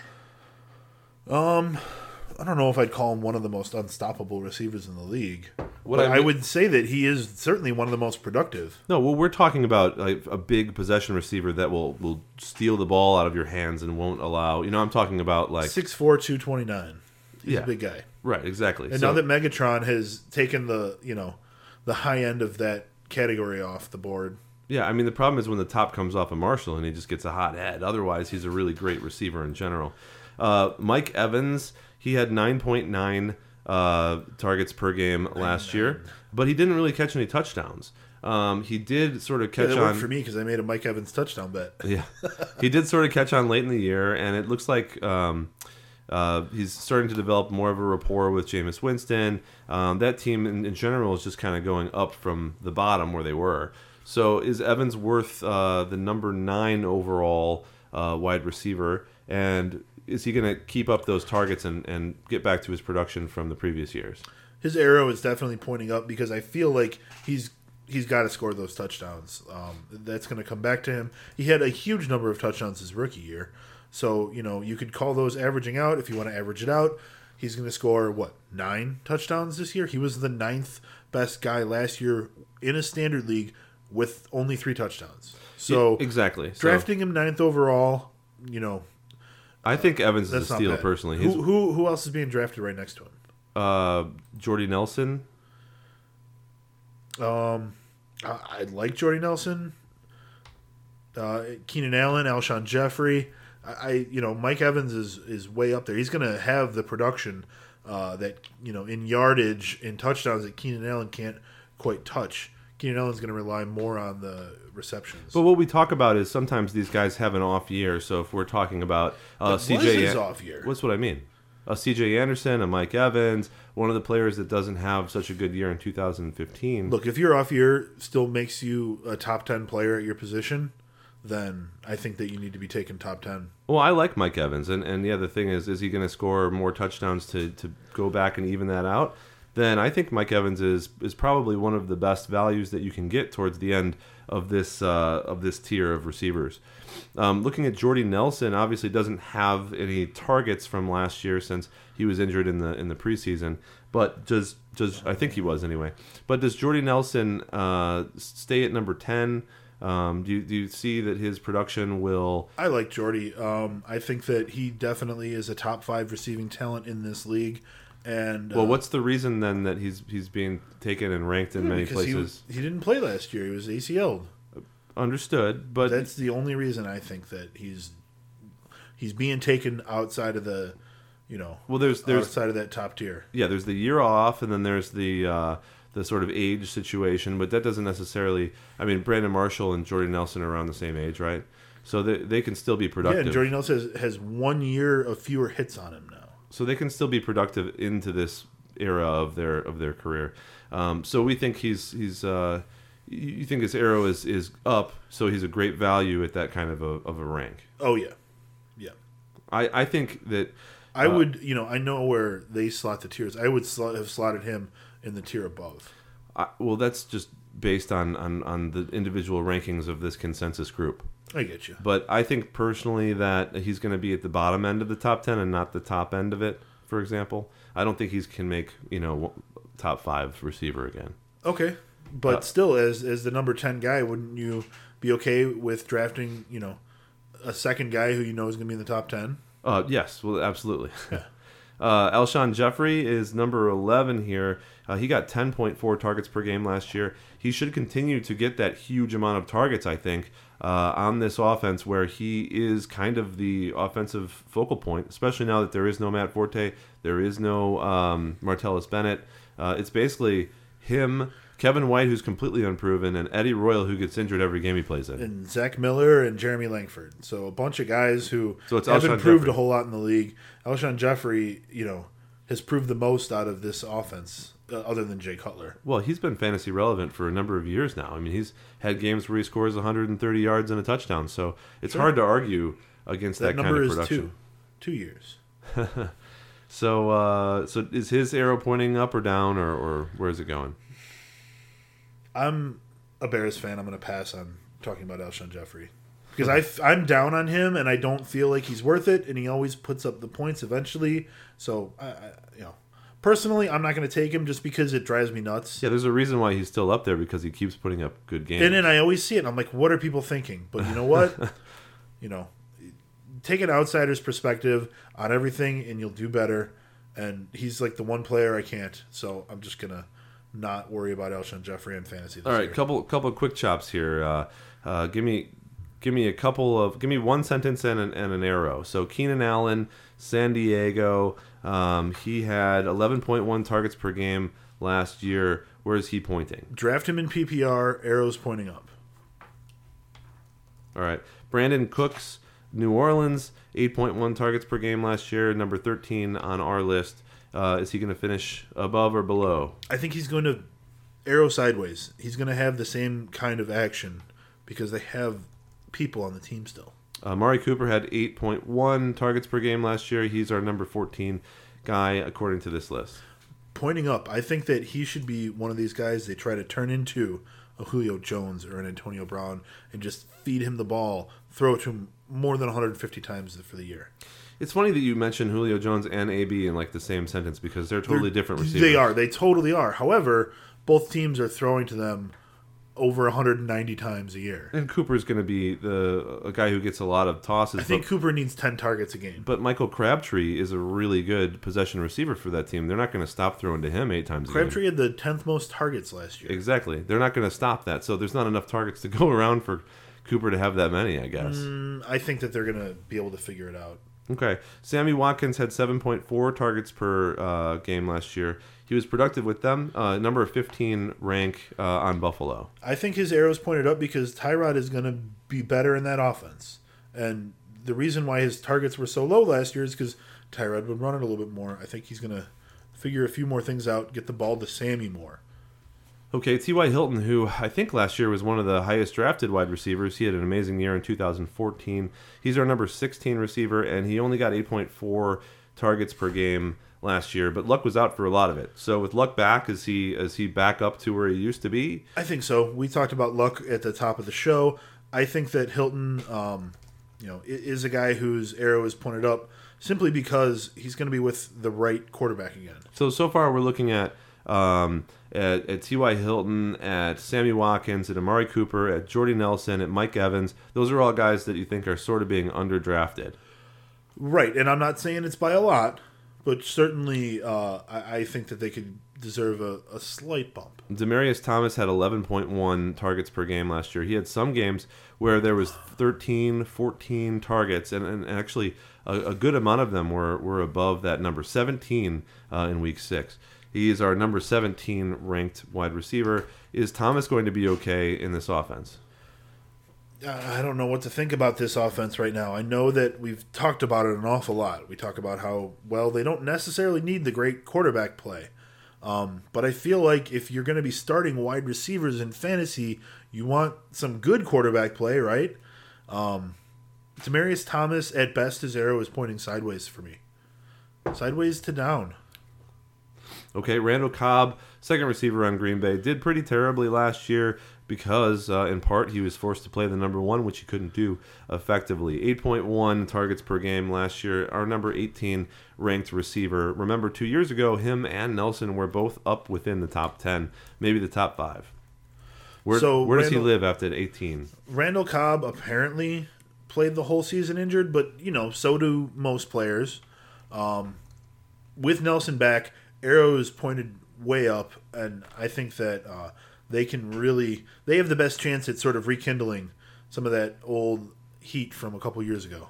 I don't know if I'd call him one of the most unstoppable receivers in the league. What but I I, would say that he is certainly one of the most productive. No, well, we're talking about like a big possession receiver that will will steal the ball out of your hands and won't allow. You know, I'm talking about like 6'4", 229. He's Yeah. a big guy. right, exactly. And So- now that Megatron has taken the, you know, the high end of that category off the board. Yeah, I mean the problem is when the top comes off of Marshall and he just gets a hot head. Otherwise, he's a really great receiver in general. Uh, Mike Evans, he had 9.9 uh, targets per game last year, but he didn't really catch any touchdowns. Um, he did sort of Yeah, catch that on. for me because I made a Mike Evans touchdown bet. Yeah, he did sort of catch on late in the year, and it looks like um, uh, he's starting to develop more of a rapport with Jameis Winston. Um, that team in, in general is just kind of going up from the bottom where they were. So is Evans worth uh, the number nine overall uh, wide receiver, and is he going to keep up those targets and, and get back to his production from the previous years? His arrow is definitely pointing up because I feel like he's he's got to score those touchdowns. Um, that's going to come back to him. He had a huge number of touchdowns his rookie year, so you know you could call those averaging out if you want to average it out. He's going to score what nine touchdowns this year. He was the ninth best guy last year in a standard league with only three touchdowns. So exactly. So drafting him ninth overall, you know, I think Evans is a not steal bad. personally. He's Who, who who else is being drafted right next to him? uh, Jordy Nelson. Um, I, I like Jordy Nelson, uh, Keenan Allen, Alshon Jeffery. I, I, you know, Mike Evans is is way up there. He's going to have the production, uh, that you know in yardage in touchdowns that Keenan Allen can't quite touch. Keenan Allen's going to rely more on the receptions. But what we talk about is sometimes these guys have an off year. So if we're talking about uh, CJ, An- off year. what's what I mean? A CJ Anderson, a Mike Evans, one of the players that doesn't have such a good year in 2015. Look, if your off year still makes you a top ten player at your position, then I think that you need to be taken top ten. Well, I like Mike Evans, and and the other thing is, is he going to score more touchdowns to to go back and even that out? Then I think Mike Evans is is probably one of the best values that you can get towards the end of this uh, of this tier of receivers. Um, looking at Jordy Nelson, obviously doesn't have any targets from last year since he was injured in the in the preseason. But does does I think he was anyway? But does Jordy Nelson uh, stay at number ten? Um, do you, do you see that his production will? I like Jordy. Um, I think that he definitely is a top five receiving talent in this league. And Well, uh, what's the reason then that he's he's being taken and ranked in many because he, places? was, he didn't play last year. He was ACL'd. Understood, but That's the only reason I think that he's he's being taken outside of the, you know, well, there's there's outside of that top tier. yeah, there's the year off, and then there's the uh, the sort of age situation, but that doesn't necessarily. I mean, Brandon Marshall and Jordy Nelson are around the same age, right? So they they can still be productive. Yeah, and Jordy Nelson has, has one year of fewer hits on him now. So they can still be productive into this era of their of their career. Um, so we think he's he's uh, you think his arrow is is up, so he's a great value at that kind of a of a rank. Oh yeah, yeah. I I think that I Uh, would, you know, I know where they slot the tiers. I would slot, have slotted him in the tier above. I, well, that's just based on, on, on the individual rankings of this consensus group. I get you. But I think personally that he's going to be at the bottom end of the top 10 and not the top end of it, for example. I don't think he's can make, you know, top five receiver again. Okay, but Uh, still, as as the number ten guy, wouldn't you be okay with drafting, you know, a second guy who you know is going to be in the top ten? Uh, yes, well, absolutely. Uh, Alshon Jeffery is number 11 here. Uh, he got 10.4 targets per game last year. He should continue to get that huge amount of targets, I think, uh, on this offense where he is kind of the offensive focal point, especially now that there is no Matt Forte, there is no um, Martellus Bennett. Uh, it's basically him, Kevin White, who's completely unproven, and Eddie Royal, who gets injured every game he plays in. And Zach Miller and Jeremy Langford. So a bunch of guys who So it's have Alshon improved Jeffery. a whole lot in the league. Alshon Jeffery, you know, has proved the most out of this offense, other than Jay Cutler. Well, he's been fantasy relevant for a number of years now. I mean, he's had games where he scores 130 yards and a touchdown, so it's hard to argue against that, That, kind of is production. two, two years. So, uh, so is his arrow pointing up or down, or, or where is it going? I'm a Bears fan. I'm going to pass on talking about Alshon Jeffery because I I'm down on him and I don't feel like he's worth it. And he always puts up the points eventually. So I, I you know, personally, I'm not going to take him just because it drives me nuts. Yeah, there's a reason why he's still up there because he keeps putting up good games. And then I always see it. and I'm like, what are people thinking? But you know what? you know, take an outsider's perspective on everything, and you'll do better. And he's like the one player I can't. So I'm just gonna not worry about Alshon Jeffery in fantasy. This All right, year. couple couple of quick chops here. Uh, uh, give me give me a couple of give me one sentence and an, and an arrow. So Keenan Allen, San Diego. Um, he had 11.1 targets per game last year. Where is he pointing? Draft him in PPR. Arrows pointing up. All right. Brandin Cooks, New Orleans, 8.1 targets per game last year, number 13 on our list. Uh, is he going to finish above or below? I think he's going to arrow sideways. He's going to have the same kind of action because they have people on the team still. Uh, Mari Cooper had 8.1 targets per game last year. He's our number 14 guy, according to this list. Pointing up, I think that he should be one of these guys they try to turn into a Julio Jones or an Antonio Brown and just feed him the ball, throw it to him more than 150 times for the year. It's funny that you mentioned Julio Jones and AB in like the same sentence because they're totally different receivers. They are. They totally are. However, both teams are throwing to them over 190 times a year. And Cooper's going to be the a guy who gets a lot of tosses. I think but, Cooper needs 10 targets a game. but Michael Crabtree is a really good possession receiver for that team. They're not going to stop throwing to him eight times a game. Crabtree had the 10th most targets last year. Exactly. They're not going to stop that. So there's not enough targets to go around for Cooper to have that many, I guess. Mm, I think that they're going to be able to figure it out. Okay. Sammy Watkins had 7.4 targets per uh, game last year. He was productive with them, uh, number 15 rank uh, on Buffalo. I think his arrow's pointed up because Tyrod is going to be better in that offense. And the reason why his targets were so low last year is because Tyrod would run it a little bit more. I think he's going to figure a few more things out, get the ball to Sammy more. Okay, T.Y. Hilton, who I think last year was one of the highest drafted wide receivers. He had an amazing year in 2014. He's our number 16 receiver, and he only got 8.4 targets per game last year. But Luck was out for a lot of it. So with Luck back, is he is he back up to where he used to be? I think so. We talked about Luck at the top of the show. I think that Hilton, um, you know, is a guy whose arrow is pointed up simply because he's going to be with the right quarterback again. So so far we're looking at um, at, at T.Y. Hilton, at Sammy Watkins, at Amari Cooper, at Jordy Nelson, at Mike Evans. Those are all guys that you think are sort of being underdrafted. Right, and I'm not saying it's by a lot, but certainly uh, I, I think that they could deserve a, a slight bump. Demaryius Thomas had 11.1 targets per game last year. He had some games where there was 13, 14 targets, and, and actually a, a good amount of them were, were above that number, 17 uh, in week six. He is our number 17 ranked wide receiver. Is Thomas going to be okay in this offense? I don't know what to think about this offense right now. I know that we've talked about it an awful lot. We talk about how well they don't necessarily need the great quarterback play. Um, but I feel like if you're going to be starting wide receivers in fantasy, you want some good quarterback play, right? Um, Demaryius Thomas, at best, his arrow is pointing sideways for me. Sideways to down. Okay, Randall Cobb, second receiver on Green Bay, did pretty terribly last year because, uh, in part, he was forced to play the number one, which he couldn't do effectively. 8.1 targets per game last year. Our number 18 ranked receiver. Remember, two years ago, him and Nelson were both up within the top 10, maybe the top five. Where, So, where does he live after 18? Randall Cobb apparently played the whole season injured, but you know, so do most players. Um, with Nelson back, arrow is pointed way up, and I think that uh, they can really they have the best chance at sort of rekindling some of that old heat from a couple years ago.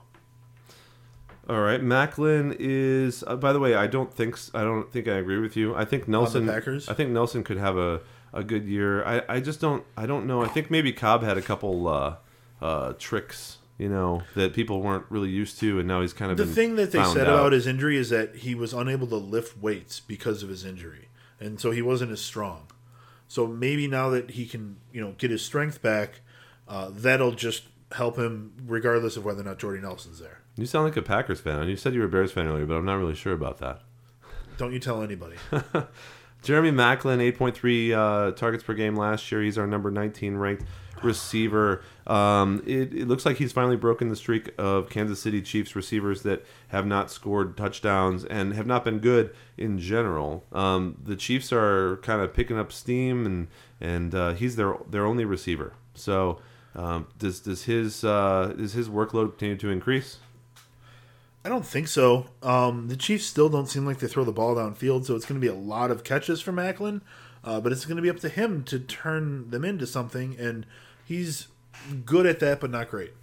All right, Maclin is. Uh, by the way, I don't think I don't think I agree with you. I think Nelson. Packers? I think Nelson could have a, a good year. I, I just don't. I don't know. I think maybe Cobb had a couple uh, uh, tricks, you know, that people weren't really used to, and now he's kind of The thing that they said out. about his injury is that he was unable to lift weights because of his injury, and so he wasn't as strong. So maybe now that he can, you know, get his strength back, uh, that'll just help him, regardless of whether or not Jordy Nelson's there. You sound like a Packers fan. You said you were a Bears fan earlier, but I'm not really sure about that. Don't you tell anybody. Jeremy Maclin, 8.3 uh, targets per game last year. He's our number 19 ranked receiver. Um, it, it looks like he's finally broken the streak of Kansas City Chiefs receivers that have not scored touchdowns and have not been good in general. Um, the Chiefs are kind of picking up steam, and and uh, he's their their only receiver. So um, does does his uh, does his workload continue to increase? I don't think so. Um, the Chiefs still don't seem like they throw the ball downfield, so it's going to be a lot of catches for Maclin. Uh, but it's going to be up to him to turn them into something, and he's good at that, but not great.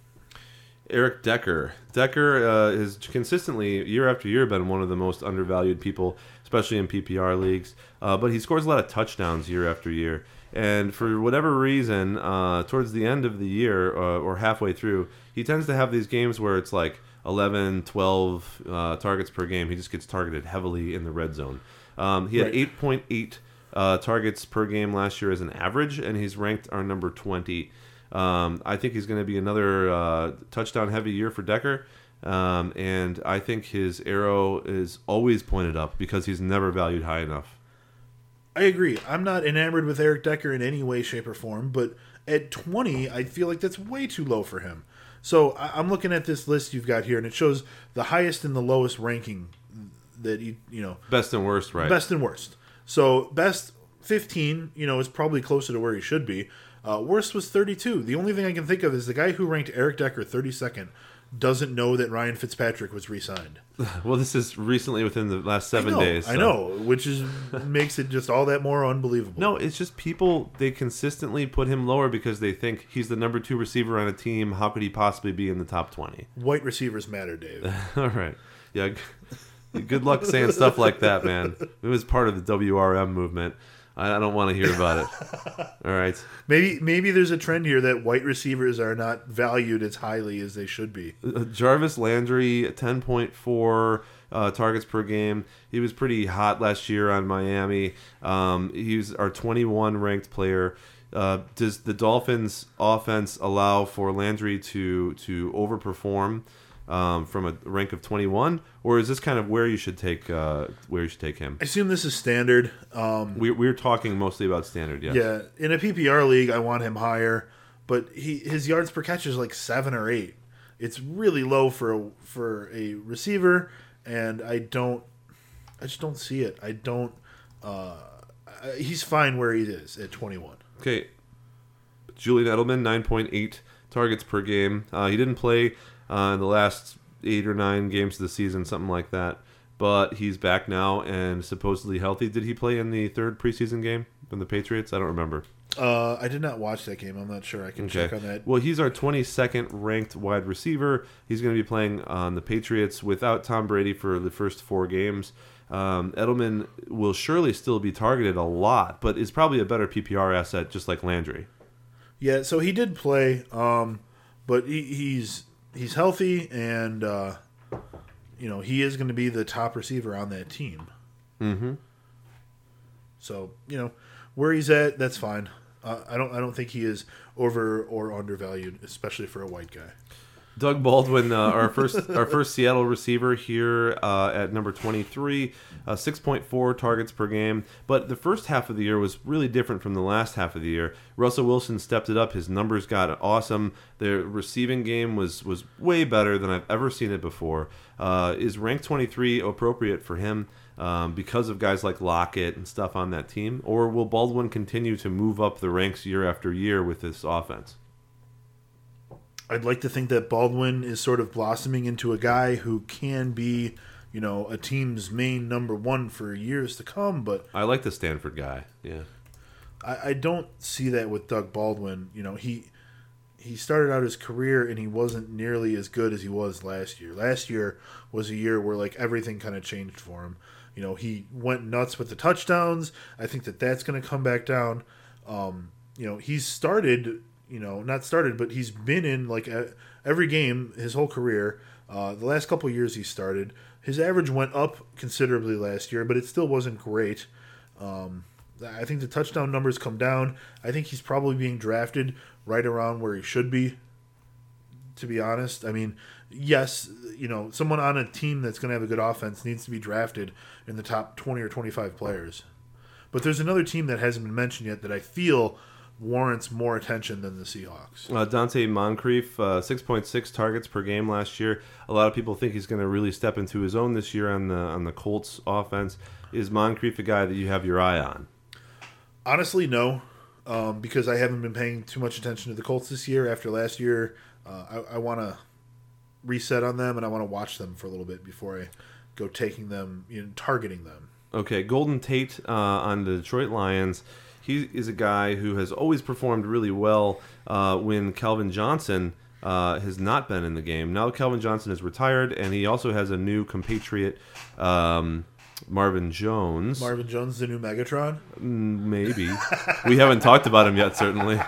Eric Decker. Decker uh, consistently, year after year, been one of the most undervalued people, especially in PPR leagues. Uh, but he scores a lot of touchdowns year after year. And for whatever reason, uh, towards the end of the year uh, or halfway through, he tends to have these games where it's like 11, 12 uh, targets per game. He just gets targeted heavily in the red zone. Um, he had Right. 8.8 uh, targets per game last year as an average, and he's ranked our number 20. Um, I think he's going to be another uh, touchdown heavy year for Decker. Um, and I think his arrow is always pointed up because he's never valued high enough. I agree. I'm not enamored with Eric Decker in any way, shape, or form, but at 20, I feel like that's way too low for him. So I- I'm looking at this list you've got here, and it shows the highest and the lowest ranking that you you know Best and worst, right? best and worst. So best 15, you know, is probably closer to where he should be. Uh, worst was 32. The only thing I can think of is the guy who ranked Eric Decker 32nd doesn't know that Ryan Fitzpatrick was re-signed. Well, this is recently within the last seven I know, days. I know, which is makes it just all that more unbelievable. No, it's just people they consistently put him lower because they think he's the number two receiver on a team. How could he possibly be in the top twenty? white receivers matter, Dave. All right, yeah. Good luck saying stuff like that, man. It was part of the WRM movement. I don't want to hear about it. All right. maybe maybe there's a trend here that white receivers are not valued as highly as they should be. Uh, Jarvis Landry, ten point four uh, targets per game. He was pretty hot last year on Miami. Um, he was our twenty one ranked player. Uh, does the Dolphins' offense allow for Landry to to overperform um, from a rank of twenty one, or is this kind of where you should take uh, where you should take him? I assume this is standard. Um, We, we're talking mostly about standard, yes. yeah, in a PPR league, I want him higher, but he his yards per catch is like seven or eight. It's really low for a for a receiver, and I don't, I just don't see it. I don't. Uh, he's fine where he is at 21. Okay. Julian Edelman, 9.8 targets per game. Uh, he didn't play uh, in the last eight or nine games of the season, something like that. But he's back now and supposedly healthy. Did he play in the third preseason game from the Patriots? I don't remember. Uh, I did not watch that game. I'm not sure. I can check on that. Well, he's our 22nd ranked wide receiver. He's going to be playing on the Patriots without Tom Brady for the first four games. Um, Edelman will surely still be targeted a lot, but is probably a better PPR asset, just like Landry. Yeah, so he did play, um, but he, he's he's healthy, and uh, you know he is going to be the top receiver on that team. Mm-hmm. So you know where he's at, that's fine. Uh, I don't I don't think he is over or undervalued, especially for a white guy. Doug Baldwin, uh, our first our first Seattle receiver here uh, at number 23, uh, 6.4 targets per game. But the first half of the year was really different from the last half of the year. Russell Wilson stepped it up. His numbers got awesome. Their receiving game was was way better than I've ever seen it before. Uh, is rank 23 appropriate for him? Um, because of guys like Lockett and stuff on that team, or will Baldwin continue to move up the ranks year after year with this offense? I'd like to think that Baldwin is sort of blossoming into a guy who can be, you know, a team's main number one for years to come, but I like the Stanford guy. Yeah. I, I don't see that with Doug Baldwin. You know, he he started out his career and he wasn't nearly as good as he was last year. Last year was a year where like everything kind of changed for him. You know, he went nuts with the touchdowns. I think that that's going to come back down. Um, you know, he's started. You know, not started, but he's been in like a, every game his whole career. Uh, the last couple years he started, his average went up considerably last year, but it still wasn't great. Um, I think the touchdown numbers come down. I think he's probably being drafted right around where he should be. To be honest, I mean, yes, you know, someone on a team that's going to have a good offense needs to be drafted in the top twenty or twenty-five players. But there's another team that hasn't been mentioned yet that I feel warrants more attention than the Seahawks. Uh, Donte Moncrief, uh, 6.6 targets per game last year. A lot of people think he's going to really step into his own this year on the on the Colts offense. Is Moncrief a guy that you have your eye on? Honestly, no, um, because I haven't been paying too much attention to the Colts this year. After last year, uh, I, I want to reset on them and I want to watch them for a little bit before I go taking them, you know, targeting them. Okay, Golden Tate uh, on the Detroit Lions. He is a guy who has always performed really well uh, when Calvin Johnson uh, has not been in the game. Now Calvin Johnson is retired, and he also has a new compatriot, um, Marvin Jones. Marvin Jones, is the new Megatron. Mm, Maybe. we haven't talked about him yet, certainly.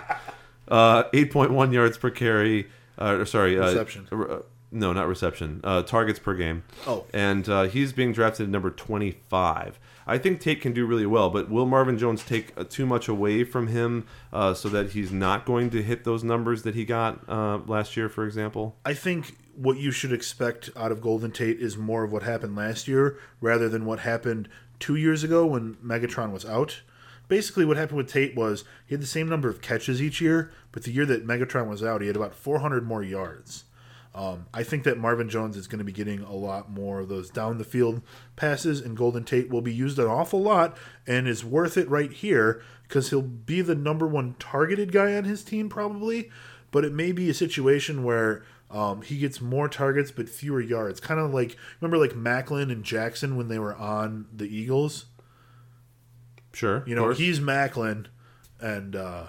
Uh, 8.1 yards per carry. Uh, sorry. Uh, Reception. uh, no, not reception. Uh, targets per game. Oh. And uh, he's being drafted at number 25. I think Tate can do really well, but will Marvin Jones take uh, too much away from him uh, so that he's not going to hit those numbers that he got uh, last year, for example? I think what you should expect out of Golden Tate is more of what happened last year rather than what happened two years ago when Megatron was out. Basically, what happened with Tate was he had the same number of catches each year, but the year that Megatron was out, he had about 400 more yards. Um, I think that Marvin Jones is going to be getting a lot more of those down the field passes, and Golden Tate will be used an awful lot and is worth it right here because he'll be the number one targeted guy on his team, probably. But it may be a situation where Um, he gets more targets but fewer yards. Kind of like remember like Maclin and Jackson when they were on the Eagles. Sure. You know, he's Maclin, and uh,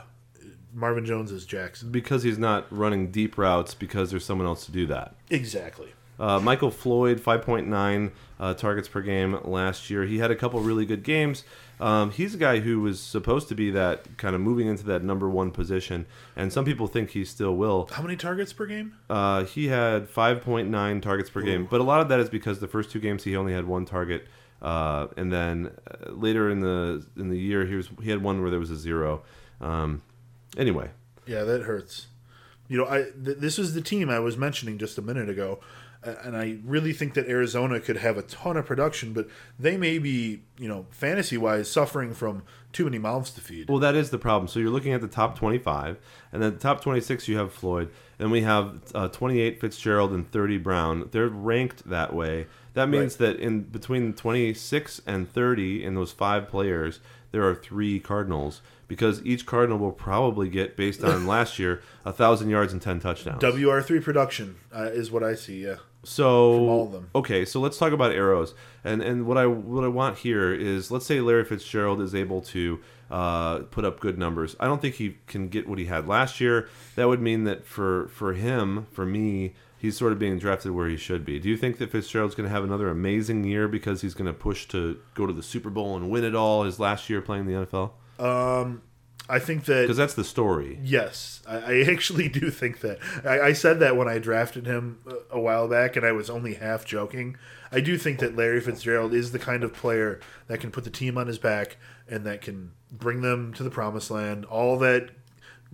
Marvin Jones is Jackson. because he's not running deep routes because there's someone else to do that. Exactly. Uh, Michael Floyd, 5.9 uh, targets per game last year. He had a couple really good games. Um, he's a guy who was supposed to be that kind of moving into that number one position, and some people think he still will. How many targets per game? Uh, he had 5.9 targets per game, but a lot of that is because the first two games he only had one target, uh, and then uh, later in the in the year he was he had one where there was a zero. Um, anyway, Yeah, that hurts. You know, I th- this was the team I was mentioning just a minute ago, and I really think that Arizona could have a ton of production, but they may be, you know, fantasy wise, suffering from too many mouths to feed. Well, that is the problem. So you're looking at the top 25, and then the top 26 you have Floyd, and we have uh, 28 Fitzgerald and 30 Brown. They're ranked that way. That means that in between 26 and 30 in those five players, there are three Cardinals because each Cardinal will probably get based on last year a thousand yards and 10 touchdowns. WR three production uh, is what I see. Yeah, So From all of them. okay, so let's talk about arrows. And and what I what I want here is let's say Larry Fitzgerald is able to uh, put up good numbers. I don't think he can get what he had last year. That would mean that for for him, for me, he's sort of being drafted where he should be. Do you think that Fitzgerald's going to have another amazing year because he's going to push to go to the Super Bowl and win it all his last year playing the NFL? I think that Because that's the story. Yes, I, I actually do think that. I, I said that when I drafted him a, a while back, and I was only half joking. I do think that Larry Fitzgerald is the kind of player that can put the team on his back and that can bring them to the promised land. All that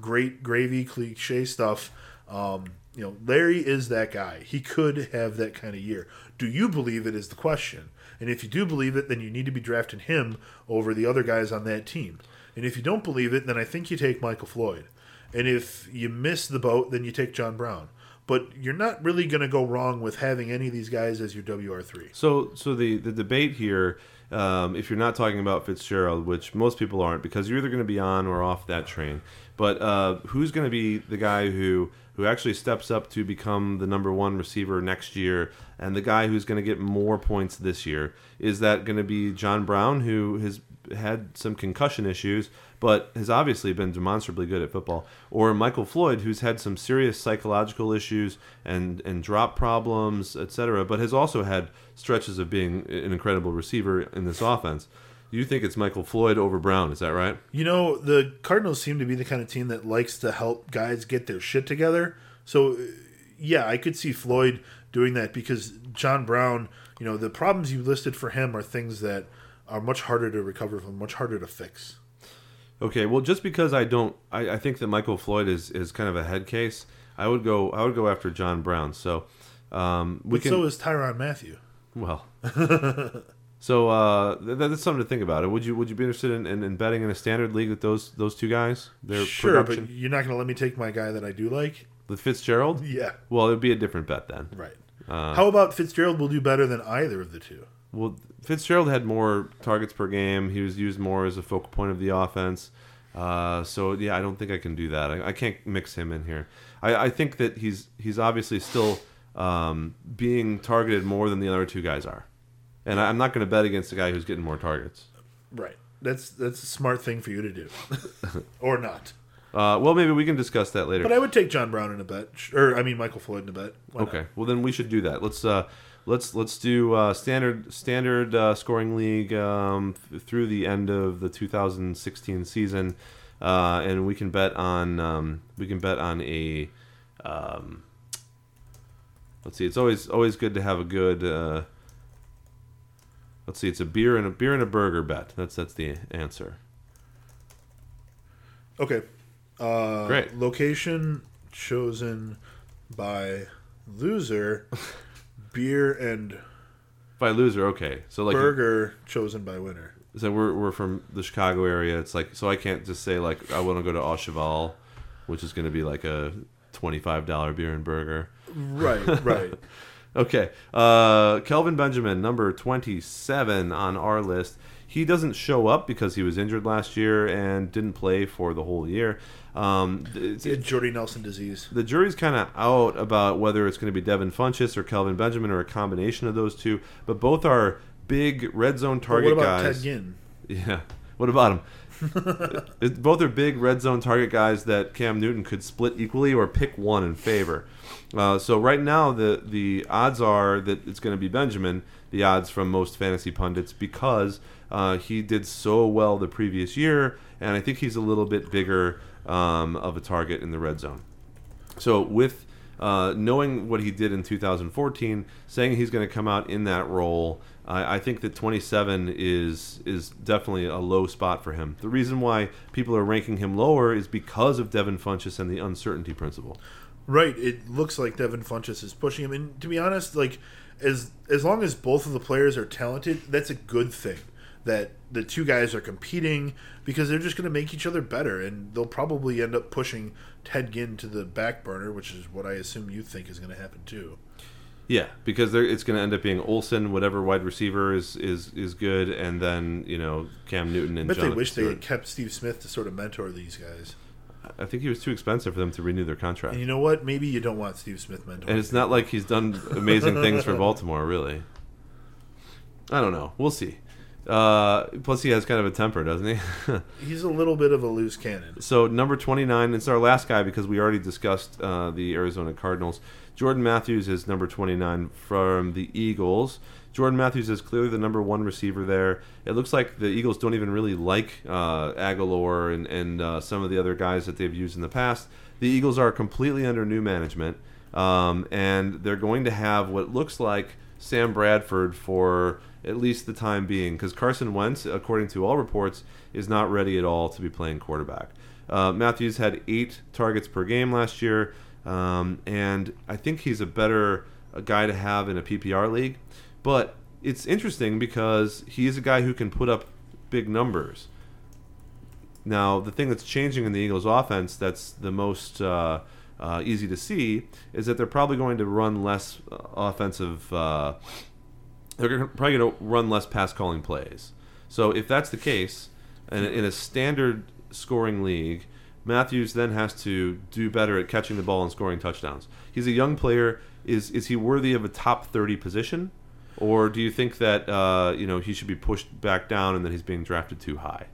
great gravy cliche stuff. Um, you know, Larry is that guy. He could have that kind of year. Do you believe it is the question? And if you do believe it, then you need to be drafting him over the other guys on that team. And if you don't believe it, then I think you take Michael Floyd. And if you miss the boat, then you take John Brown. But you're not really going to go wrong with having any of these guys as your WR3. So, so the the debate here, um, if you're not talking about Fitzgerald, which most people aren't, because you're either going to be on or off that train. But uh, who's going to be the guy who who actually steps up to become the number one receiver next year, and the guy who's going to get more points this year? Is that going to be John Brown, who has had some concussion issues, but has obviously been demonstrably good at football, or Michael Floyd, who's had some serious psychological issues and and drop problems, etc., but has also had stretches of being an incredible receiver in this offense. You think it's Michael Floyd over Brown? Is that right? You know, the Cardinals seem to be the kind of team that likes to help guys get their shit together. So, yeah, I could see Floyd doing that because John Brown, you know, the problems you listed for him are things that are much harder to recover from, much harder to fix. Okay, well, just because I don't, I, I think that Michael Floyd is, is kind of a head case. I would go, I would go after John Brown. So, um, we But can. so is Tyrann Mathieu. Well, so uh, th- that's something to think about. Would you would you be interested in, in, in betting in a standard league with those those two guys? Their Sure, production, but you're not going to let me take my guy that I do like? the Fitzgerald. Yeah, Well, it would be a different bet then. right. Uh, How about Fitzgerald will do better than either of the two? Well, Fitzgerald had more targets per game. He was used more as a focal point of the offense. Uh, so yeah, I don't think I can do that. I, I can't mix him in here. I, I think that he's he's obviously still um, being targeted more than the other two guys are, and I, I'm not going to bet against a guy who's getting more targets. Right. That's that's a smart thing for you to do, or not. Uh, well, maybe we can discuss that later. But I would take John Brown in a bet, or I mean Michael Floyd in a bet. Why not? Okay. Well, then we should do that. Let's uh, let's let's do uh, standard standard uh, scoring league um, th- through the end of the 2016 season, uh, and we can bet on um, we can bet on a. Um, let's see. It's always always good to have a good. Uh, let's see. It's a beer and a beer and a burger bet. That's that's the answer. Okay. Uh, Great. Location chosen by loser. beer and By loser, okay. So like burger chosen by winner. so we're we're from the Chicago area. It's like so I can't just say like I want to go to Au Cheval, which is going to be like a twenty five dollar beer and burger. Right. Right. Okay, uh, Kelvin Benjamin, number twenty seven on our list. he doesn't show up because he was injured last year and didn't play for the whole year. Um, Jordy Nelson disease. the jury's kind of out about whether it's going to be Devin Funchess or Kelvin Benjamin or a combination of those two. But both are big red zone But target what about guys. Ted Ginn? Yeah. What about him? It- both are big red zone target guys that Cam Newton could split equally or pick one in favor. Uh, so right now the the odds are that it's going to be Benjamin. The odds from most fantasy pundits because uh, he did so well the previous year, and I think he's a little bit bigger um, of a target in the red zone. So with uh, knowing what he did in 2014, saying he's going to come out in that role, I, I think that 27 is is definitely a low spot for him. The reason why people are ranking him lower is because of Devin Funchess and the uncertainty principle. Right. It looks like Devin Funchess is pushing him. And to be honest, like as as long as both of the players are talented, that's a good thing. That the two guys are competing because they're just going to make each other better, and they'll probably end up pushing Ted Ginn to the back burner, which is what I assume you think is going to happen too. Yeah, because it's going to end up being Olsen, whatever wide receiver is is is good, and then you know Cam Newton and But they wish they had kept Steve Smith to sort of mentor these guys. I think he was too expensive for them to renew their contract. And you know what? Maybe you don't want Steve Smith mentoring. And it's not like he's done amazing things for Baltimore, really. I don't know. We'll see. Uh, plus, he has kind of a temper, doesn't he? He's a little bit of a loose cannon. so, number 29, it's our last guy because we already discussed uh, the Arizona Cardinals. Jordan Matthews is number 29 from the Eagles. Jordan Matthews is clearly the number one receiver there. It looks like the Eagles don't even really like uh, Agholor and, and uh, some of the other guys that they've used in the past. The Eagles are completely under new management, um, and they're going to have what looks like Sam Bradford for at least the time being, because Carson Wentz, according to all reports, is not ready at all to be playing quarterback. Uh, Matthews had eight targets per game last year, um, and I think he's a better a guy to have in a PPR league. But it's interesting because he is a guy who can put up big numbers. Now, the thing that's changing in the Eagles' offense that's the most uh, uh, easy to see is that they're probably going to run less uh, offensive. Uh, they're probably going to run less pass calling plays. So, if that's the case, and in a standard scoring league, Matthews then has to do better at catching the ball and scoring touchdowns. He's a young player. Is is he worthy of a top thirty position, or do you think that uh, you know he should be pushed back down and that he's being drafted too high?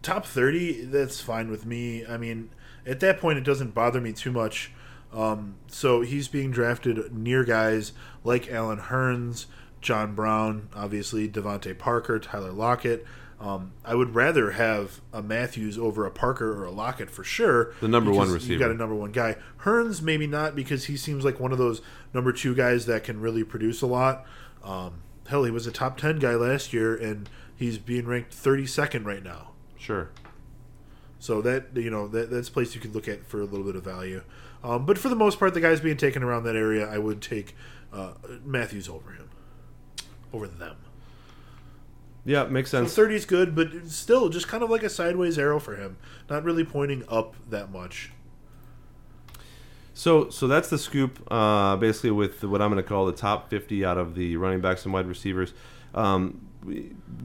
top 30 that's fine with me i mean at that point it doesn't bother me too much um, so he's being drafted near guys like allen hurns john brown obviously devante parker tyler lockett um, I would rather have a Matthews over a Parker or a Lockett for sure. The number one because You receiver. got a number one guy. Hurns maybe not because he seems like one of those number two guys that can really produce a lot. Um, hell, he was a top ten guy last year, and he's being ranked thirty second right now. Sure. So that you know that that's a place you could look at for a little bit of value. Um, but for the most part, the guys being taken around that area, I would take uh, Matthews over him, over them. Yeah, makes sense. thirty is good, but still just kind of like a sideways arrow for him, not really pointing up that much. So, so that's the scoop, uh, basically with what I'm going to call the top 50 out of the running backs and wide receivers. Um,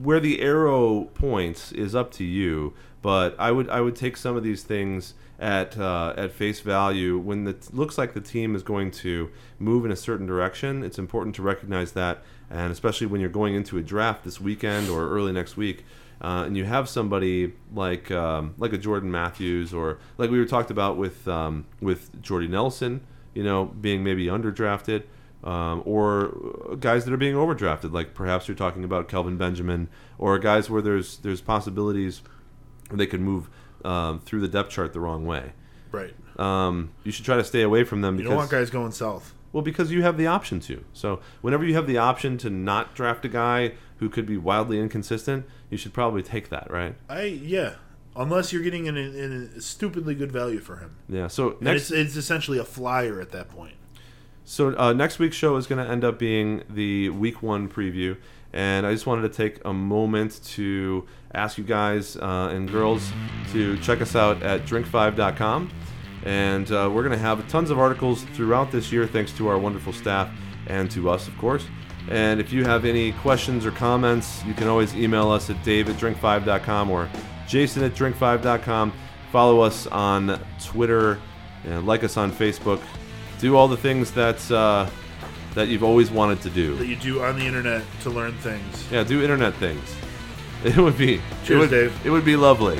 where the arrow points is up to you, but I would I would take some of these things at uh, at face value when it looks like the team is going to move in a certain direction. It's important to recognize that, and especially when you're going into a draft this weekend or early next week. Uh, and you have somebody like um, like a Jordan Matthews or like we were talked about with um, with Jordy Nelson, you know, being maybe underdrafted, um, or guys that are being overdrafted, like perhaps you're talking about Kelvin Benjamin, or guys where there's there's possibilities they could move um, through the depth chart the wrong way. Right. Um, you should try to stay away from them Because, You don't want guys going south. well, because you have the option to. So whenever you have the option to not draft a guy who could be wildly inconsistent, you should probably take that, right? I yeah. Unless you're getting an, an, a stupidly good value for him. Yeah. So And next, it's, it's essentially a flyer at that point. so uh, next week's show is going to end up being the week one preview, and I just wanted to take a moment to ask you guys uh, and girls to check us out at drink5.com, and uh, we're going to have tons of articles throughout this year, thanks to our wonderful staff and to us, of course. And if you have any questions or comments, you can always email us at dave at drink5.com or jason at drink5.com. Follow us on Twitter, and like us on Facebook. Do all the things that uh, that you've always wanted to do. that you do on the internet to learn things. Yeah, do internet things. It would be. Cheers, it would, Dave. It would be lovely.